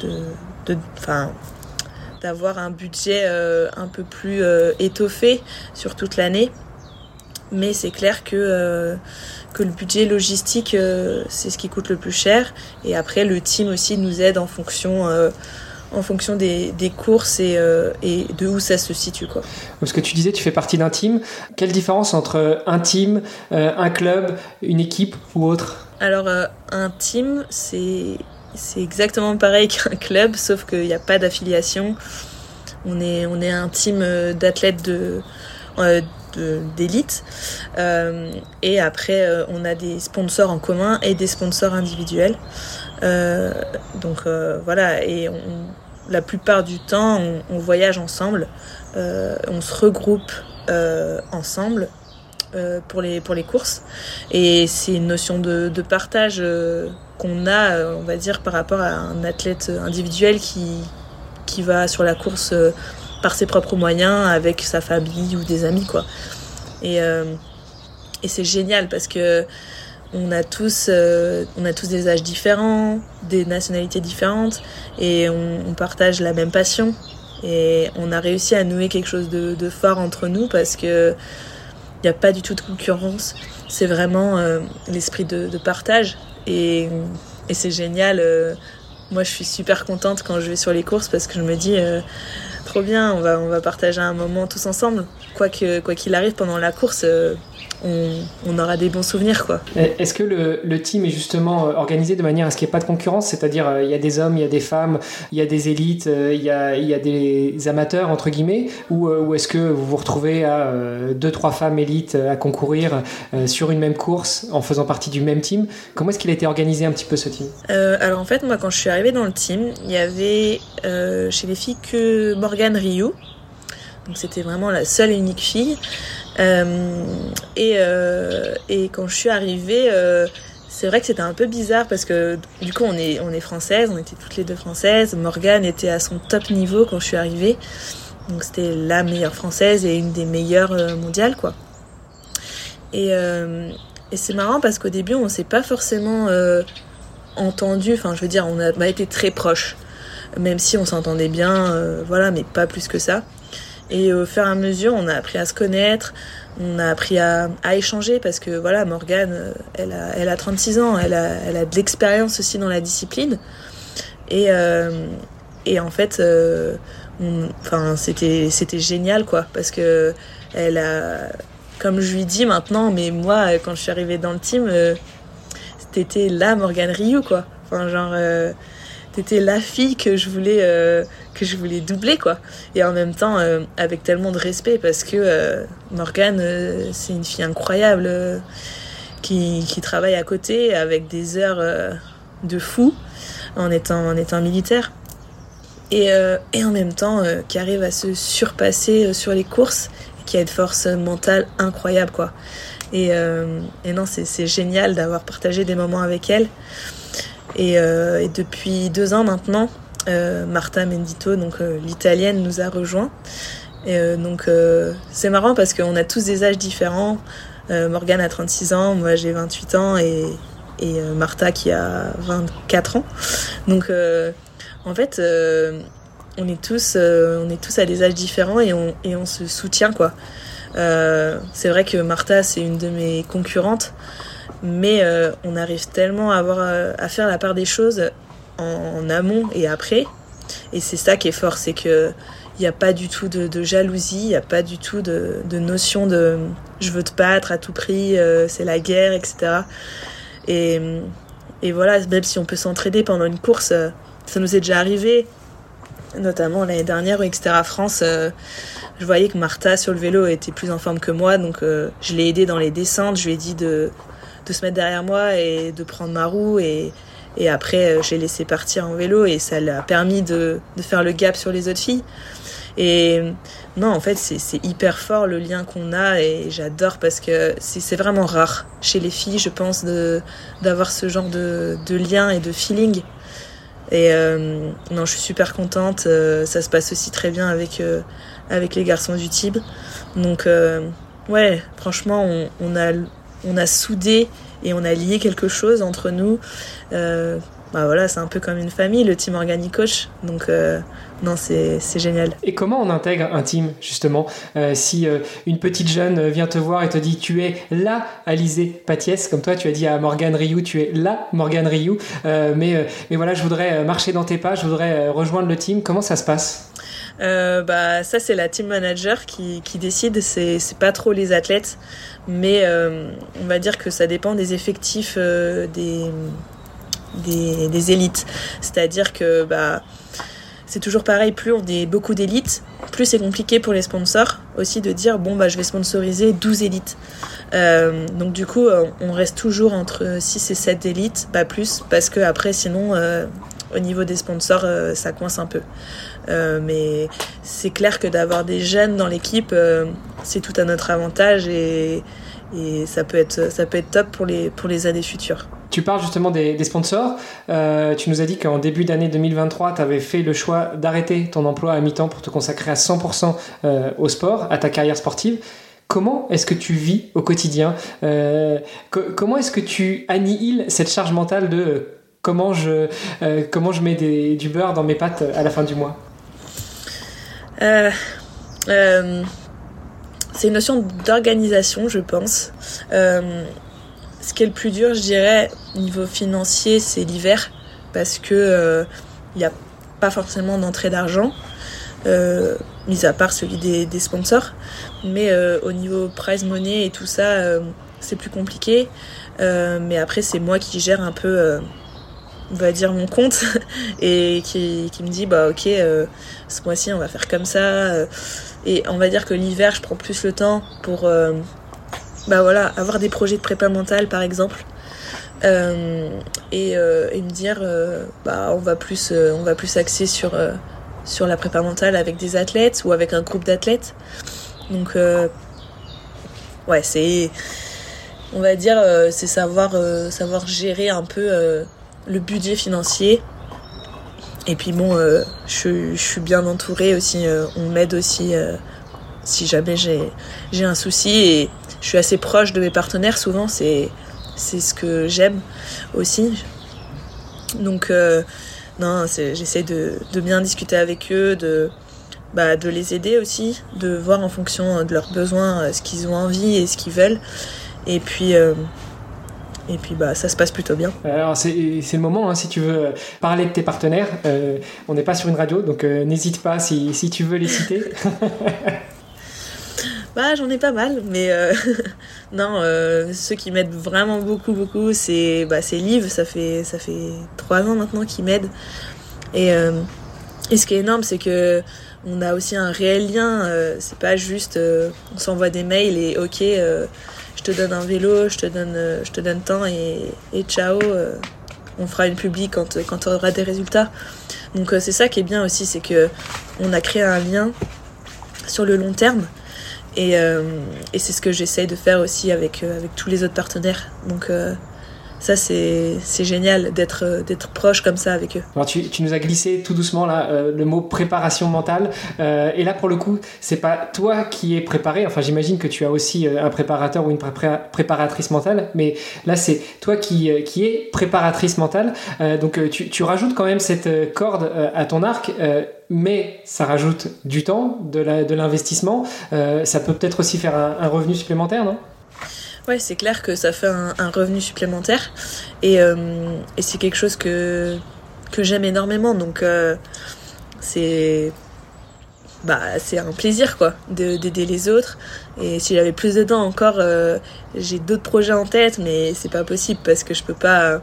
de, d'avoir un budget euh, un peu plus euh, étoffé sur toute l'année. Mais c'est clair que, euh, que le budget logistique, c'est ce qui coûte le plus cher. Et après, le team aussi nous aide en fonction en fonction des, courses euh, et, de où ça se situe. Quoi. Parce que tu disais, tu fais partie d'un team. Quelle différence entre un team, euh, un club, une équipe ou autre? Alors, euh, un team, c'est, c'est exactement pareil qu'un club, sauf qu'il n'y a pas d'affiliation. On est, on est un team d'athlètes de, d'élite. et après, on a des sponsors en commun et des sponsors individuels. donc voilà, et la plupart du temps, on, voyage ensemble, euh, on se regroupe euh, ensemble euh, pour, les, pour les courses. Et c'est une notion de, partage qu'on a, on va dire, par rapport à un athlète individuel qui, qui va sur la course par ses propres moyens, avec sa famille ou des amis, quoi. Et, et c'est génial parce que on a tous, euh, on a tous des âges différents, des nationalités différentes, et on, partage la même passion. Et on a réussi à nouer quelque chose de, fort entre nous parce que il n'y a pas du tout de concurrence. C'est vraiment euh, l'esprit de, partage. Et, c'est génial. Euh, moi, je suis super contente quand je vais sur les courses parce que je me dis, trop bien, on va, on va partager un moment tous ensemble. Quoi qu'il quoi qu'il arrive pendant la course, on, aura des bons souvenirs. quoi. Est-ce que le, team est justement euh, organisé de manière à ce qu'il n'y ait pas de concurrence? C'est-à-dire, euh, il y a des hommes, il y a des femmes, il y a des élites, euh, il y a, il y a des amateurs, entre guillemets? Ou, ou est-ce que vous vous retrouvez à deux, trois femmes élites à concourir sur une même course en faisant partie du même team? Comment est-ce qu'il a été organisé un petit peu ce team? Alors en fait, moi, quand je suis arrivée dans le team, il y avait chez les filles que Morgane Rioux. Donc c'était vraiment la seule et unique fille. Euh, et, euh, et quand je suis arrivée, euh, c'est vrai que c'était un peu bizarre parce que du coup on est on est françaises, on était toutes les deux françaises. Morgane était à son top niveau quand je suis arrivée, donc c'était la meilleure française et une des meilleures mondiales quoi. Et, et c'est marrant parce qu'au début on s'est pas forcément entendu, enfin je veux dire on a, on a été très proches, même si on s'entendait bien, voilà, mais pas plus que ça. Et au fur et à mesure, on a appris à se connaître, on a appris à, à échanger parce que voilà, Morgane, euh, elle a, elle a 36 ans, elle a, elle a de l'expérience aussi dans la discipline. Et, euh, et en fait, enfin, c'était c'était génial quoi, parce que elle a, comme je lui dis maintenant, mais moi, quand je suis arrivée dans le team, t'étais la Morgane Ryu quoi. Enfin, genre t'étais la fille que je voulais euh, que je voulais doubler quoi. Et en même temps euh, avec tellement de respect parce que euh, Morgane c'est une fille incroyable qui, qui, travaille à côté avec des heures de fou en étant en étant militaire. Et, et en même temps qui arrive à se surpasser sur les courses qui a une force mentale incroyable quoi. Et, et non c'est génial d'avoir partagé des moments avec elle euh, et, depuis deux ans maintenant, euh, Marta Mendito, donc euh, l'italienne, nous a rejoint. Et, donc c'est marrant parce qu'on a tous des âges différents. Morgane a 36 ans, moi j'ai 28 ans et, et Martha qui a 24 ans. Donc en fait, on est tous, on est tous à des âges différents et on, et on se soutient quoi. c'est vrai que Martha c'est une de mes concurrentes mais euh, on arrive tellement à, avoir, euh, à faire la part des choses en, amont et après. Et c'est ça qui est fort, c'est que il n'y a pas du tout de, jalousie, il n'y a pas du tout de, notion de je veux te battre à tout prix, euh, c'est la guerre, etc. Et, et, voilà, même si on peut s'entraider pendant une course, ça nous est déjà arrivé, notamment l'année dernière au Xterra France. je voyais que Martha sur le vélo était plus en forme que moi, donc je l'ai aidé dans les descentes, je lui ai dit de, de se mettre derrière moi et de prendre ma roue et, et après euh, j'ai laissé partir en vélo et ça l'a permis de, de, faire le gap sur les autres filles. Et non, en fait, c'est hyper fort le lien qu'on a et j'adore parce que c'est vraiment rare chez les filles, je pense, d'avoir ce genre de, de, lien et de feeling. Et euh, non, je suis super contente. Euh, ça se passe aussi très bien avec, avec les garçons du Tib. Donc, ouais, franchement, on, on, a, on a soudé et on a lié quelque chose entre nous. Euh, bah voilà, c'est un peu comme une famille, le team Organicoach. Donc, euh, non, c'est génial. Et comment on intègre un team, justement euh, Si une petite jeune vient te voir et te dit Tu es la Alizé Patiès, comme toi, tu as dit à Morgan Ryu, tu es la Morgan Ryu. mais, mais voilà, je voudrais marcher dans tes pas, je voudrais rejoindre le team. Comment ça se passe? Bah, ça, c'est la team manager qui, qui décide, c'est pas trop les athlètes mais euh, on va dire que ça dépend des effectifs euh, des, des, élites. C'est-à-dire que bah, c'est toujours pareil, plus on est beaucoup d'élites, plus c'est compliqué pour les sponsors aussi de dire bon bah je vais sponsoriser 12 élites. Euh, donc du coup on reste toujours entre 6 et 7 élites, pas plus, parce que après sinon au niveau des sponsors ça coince un peu. mais c'est clair que d'avoir des jeunes dans l'équipe, c'est tout à notre avantage et, ça peut être ça peut être top pour les pour les années futures. Tu parles justement des, sponsors. Euh, tu nous as dit qu'en début d'année 2023, tu avais fait le choix d'arrêter ton emploi à mi-temps pour te consacrer à 100% euh, au sport, à ta carrière sportive. Comment est-ce que tu vis au quotidien? Euh, Comment est-ce que tu annihiles cette charge mentale de comment je, comment je mets des, du beurre dans mes pâtes à la fin du mois c'est une notion d'organisation, je pense. Euh, ce qui est le plus dur, je dirais, au niveau financier, c'est l'hiver, parce que il euh, n'y a pas forcément d'entrée d'argent, euh, mis à part celui des, sponsors. Mais au niveau prize money et tout ça, c'est plus compliqué. mais après, c'est moi qui gère un peu on va dire mon compte et qui, me dit bah ok ce mois-ci on va faire comme ça et on va dire que l'hiver, je prends plus le temps pour euh, bah voilà, avoir des projets de prépa mentale, par exemple. Euh, et, euh, et, me dire, bah, on, va plus, on va plus axer sur, sur la prépa mentale avec des athlètes ou avec un groupe d'athlètes. Donc, ouais, c'est. On va dire, c'est savoir, savoir gérer un peu le budget financier et puis bon, euh, je, suis bien entourée aussi. Euh, on m'aide aussi euh, si jamais j'ai un souci. Et je suis assez proche de mes partenaires. Souvent, c'est ce que j'aime aussi. Donc, non, j'essaie de, de, bien discuter avec eux, de, bah, de les aider aussi, de voir en fonction de leurs besoins ce qu'ils ont envie et ce qu'ils veulent. Et puis, et puis bah ça se passe plutôt bien. Alors c'est le moment, hein, si tu veux parler de tes partenaires, on n'est pas sur une radio, donc n'hésite pas si, si, tu veux les citer. bah j'en ai pas mal, mais non, ceux qui m'aident vraiment beaucoup, beaucoup, c'est bah, Liv, ça fait, ça fait trois ans maintenant qu'il m'aide. Et, et ce qui est énorme, c'est que on a aussi un réel lien. Euh, c'est pas juste euh, on s'envoie des mails et ok, euh, je te donne un vélo, je te donne, je te donne temps et, et ciao. on fera une public quand quand on aura des résultats. Donc c'est ça qui est bien aussi, c'est que on a créé un lien sur le long terme. Et, et c'est ce que j'essaye de faire aussi avec, avec tous les autres partenaires. Donc ça c'est génial d'être euh, d'être proche comme ça avec eux. Alors tu, nous as glissé tout doucement euh, le mot préparation mentale. Euh, et là pour le coup c'est pas toi qui es préparé. Enfin j'imagine que tu as aussi un préparateur ou une préparatrice mentale. Mais là c'est toi qui qui est préparatrice mentale. Donc tu, rajoutes quand même cette corde à ton arc. Mais ça rajoute du temps, de l'investissement. ça peut peut-être aussi faire un revenu supplémentaire, non? Ouais, c'est clair que ça fait un, revenu supplémentaire et, euh, et c'est quelque chose que, que j'aime énormément. Donc euh, c'est bah, c'est un plaisir quoi d'aider les autres. Et si j'avais plus de temps encore, euh, j'ai d'autres projets en tête, mais c'est pas possible parce que je peux pas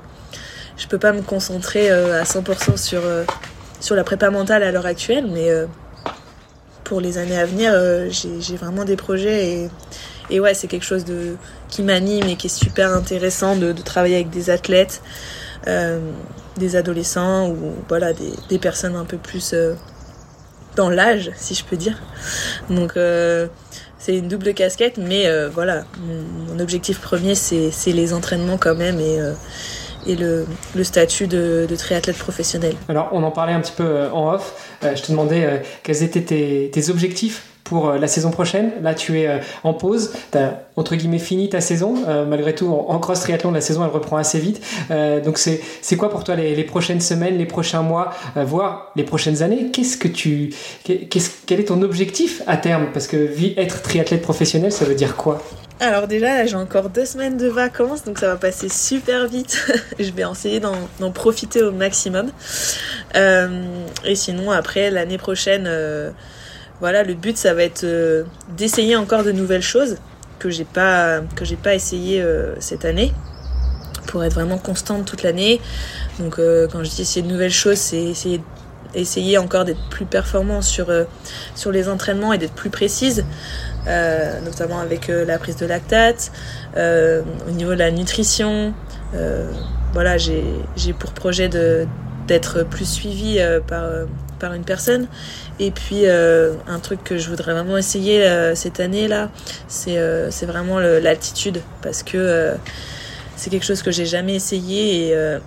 je peux pas me concentrer à 100% sur sur la prépa mentale à l'heure actuelle, mais pour les années à venir, j'ai vraiment des projets et et ouais, c'est quelque chose qui m'anime et qui est super intéressant de, travailler avec des athlètes, euh, des adolescents ou voilà, des, personnes un peu plus euh, dans l'âge, si je peux dire. Donc euh, c'est une double casquette, mais voilà, mon, objectif premier, c'est les entraînements quand même et le, statut de, triathlète professionnel. Alors, on en parlait un petit peu en off. Je te demandais quels étaient tes objectifs pour euh, la saison prochaine. Là, tu es euh, en pause. Tu as, entre guillemets, fini ta saison. Euh, malgré tout, en, cross triathlon, la saison, elle reprend assez vite. donc, c'est quoi pour toi les, prochaines semaines, les prochains mois, voire les prochaines années? Qu'est-ce que tu. quel est ton objectif à terme? Parce que être triathlète professionnel, ça veut dire quoi? Alors déjà, j'ai encore deux semaines de vacances, donc ça va passer super vite. je vais essayer d'en profiter au maximum. Et sinon, après, l'année prochaine, voilà, le but, ça va être euh, d'essayer encore de nouvelles choses que j'ai pas pas essayé euh, cette année pour être vraiment constante toute l'année. Donc, euh, quand je dis essayer de nouvelles choses, c'est essayer encore d'être plus performant sur les entraînements et d'être plus précise, notamment avec la prise de lactate, au niveau de la nutrition. voilà, j'ai pour projet d'être plus suivi par une personne et puis euh, un truc que je voudrais vraiment essayer euh, cette année là, c'est euh, c'est vraiment l'altitude parce que c'est quelque chose que j'ai jamais essayé et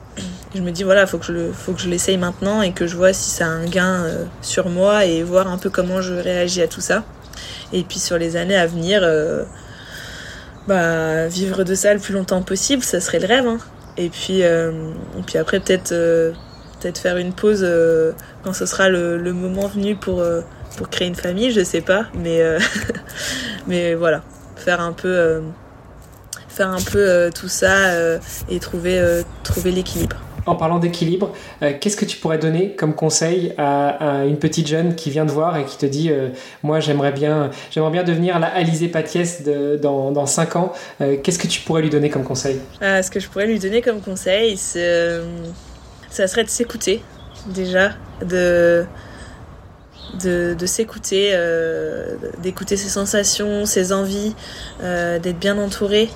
je me dis voilà faut faut que je l'essaye maintenant et que je vois si ça a un gain sur moi et voir un peu comment je réagis à tout ça. Et puis sur les années à venir, bah vivre de ça le plus longtemps possible, ça serait le rêve. Hein. Et puis et puis après peut-être peut-être faire une pause euh, quand ce sera le, le moment venu pour, euh, pour créer une famille, je sais pas, mais, euh, mais voilà, faire un peu, faire un peu tout ça et trouver, trouver l'équilibre. En parlant d'équilibre, qu'est-ce que tu pourrais donner comme conseil à, une petite jeune qui vient te voir et qui te dit Moi, j'aimerais bien, j'aimerais bien devenir la Alizé Patiès de, dans, dans 5 ans Qu'est-ce que tu pourrais lui donner comme conseil? Ce que je pourrais lui donner comme conseil, c'est ça serait de s'écouter déjà, de de, s'écouter, euh, d'écouter ses sensations, ses envies, euh, d'être bien entouré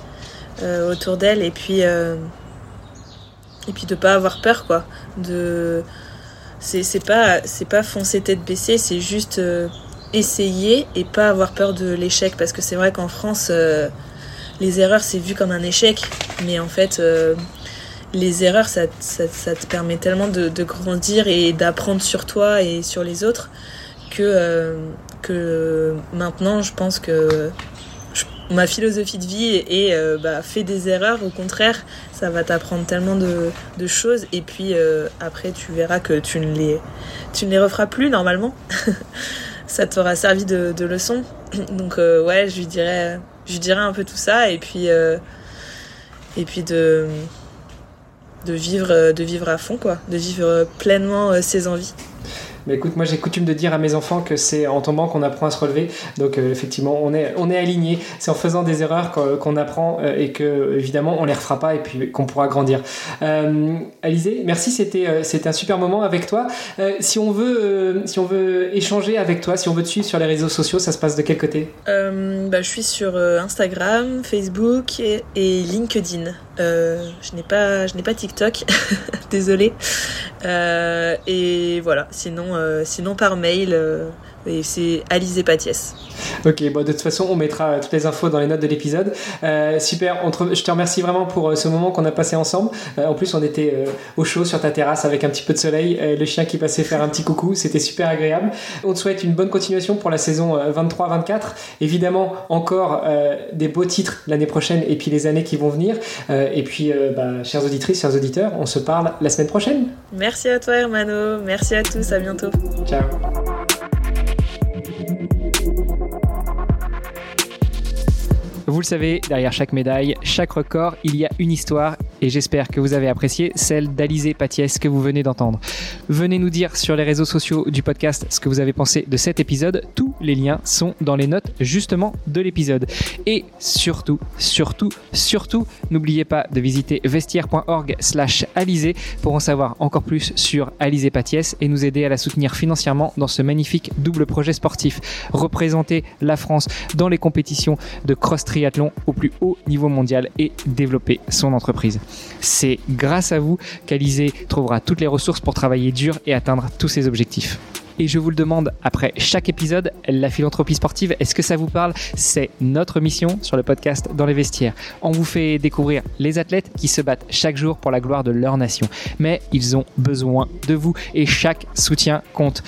euh, autour d'elle et puis et puis de pas avoir peur quoi. De c'est pas c'est pas foncer tête baissée, c'est juste essayer et pas avoir peur de l'échec parce que c'est vrai qu'en France les erreurs c'est vu comme un échec, mais en fait les erreurs, ça, ça, te permet tellement de, grandir et d'apprendre sur toi et sur les autres que, euh, que maintenant, je pense que ma philosophie de vie est euh, bah, fais des erreurs. Au contraire, ça va t'apprendre tellement de, de, choses et puis euh, après, tu verras que tu ne les, tu ne les referas plus normalement. ça t'aura servi de, de, leçon. Donc, ouais, je lui dirais, je lui dirais un peu tout ça et puis et puis de de vivre de vivre à fond quoi, de vivre pleinement ses envies. Mais écoute, moi j'ai coutume de dire à mes enfants que c'est en tombant qu'on apprend à se relever. Donc euh, effectivement, on est, on est aligné. C'est en faisant des erreurs qu'on apprend euh, et que évidemment on les refera pas et puis qu'on pourra grandir. Euh, Alizé, merci, c'était c'était un super moment avec toi. si on veut si on veut échanger avec toi, si on veut te suivre sur les réseaux sociaux, ça se passe de quel côté? Bah, je suis sur Instagram, Facebook et, et LinkedIn. Je n'ai pas je n'ai pas TikTok, désolé. et voilà. Sinon euh, sinon par mail. Euh, et c'est Alizé Patiès. Ok, bon, de toute façon, on mettra toutes les infos dans les notes de l'épisode. Euh, super, je te remercie vraiment pour ce moment qu'on a passé ensemble. en plus, on était au chaud sur ta terrasse avec un petit peu de soleil, le chien qui passait faire un petit coucou, c'était super agréable. On te souhaite une bonne continuation pour la saison 23-24. Évidemment, encore des beaux titres l'année prochaine et puis les années qui vont venir. et puis, bah, chères auditrices, chers auditeurs, on se parle la semaine prochaine. Merci à toi, Hermano. Merci à tous. À bientôt. Ciao. Vous le savez, derrière chaque médaille, chaque record, il y a une histoire et j'espère que vous avez apprécié celle d'Alizé Patiès que vous venez d'entendre. Venez nous dire sur les réseaux sociaux du podcast ce que vous avez pensé de cet épisode. Les liens sont dans les notes justement de l'épisode. Et surtout, surtout, surtout, n'oubliez pas de visiter vestiaire.org slash Alizé pour en savoir encore plus sur Alizé Patiès et nous aider à la soutenir financièrement dans ce magnifique double projet sportif. Représenter la France dans les compétitions de cross-training triathlon au plus haut niveau mondial et développer son entreprise. C'est grâce à vous qu'Alizé trouvera toutes les ressources pour travailler dur et atteindre tous ses objectifs. Et je vous le demande après chaque épisode, la philanthropie sportive, est-ce que ça vous parle? C'est notre mission sur le podcast Dans les vestiaires. On vous fait découvrir les athlètes qui se battent chaque jour pour la gloire de leur nation. Mais ils ont besoin de vous et chaque soutien compte.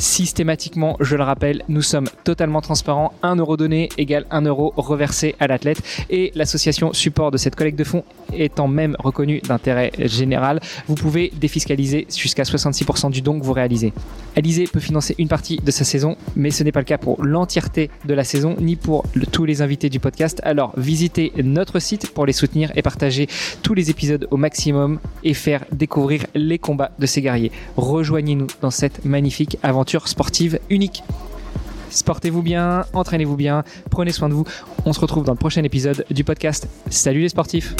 Systématiquement, je le rappelle, nous sommes totalement transparents. 1 euro donné égale 1 euro reversé à l'athlète. Et l'association support de cette collecte de fonds étant même reconnue d'intérêt général, vous pouvez défiscaliser jusqu'à 66% du don que vous réalisez. Alizé peut financer une partie de sa saison, mais ce n'est pas le cas pour l'entièreté de la saison, ni pour tous les invités du podcast. Alors visitez notre site pour les soutenir et partager tous les épisodes au maximum et faire découvrir les combats de ces guerriers. Rejoignez-nous dans cette magnifique sportive unique. Sportez-vous bien, entraînez-vous bien, prenez soin de vous. On se retrouve dans le prochain épisode du podcast. Salut les sportifs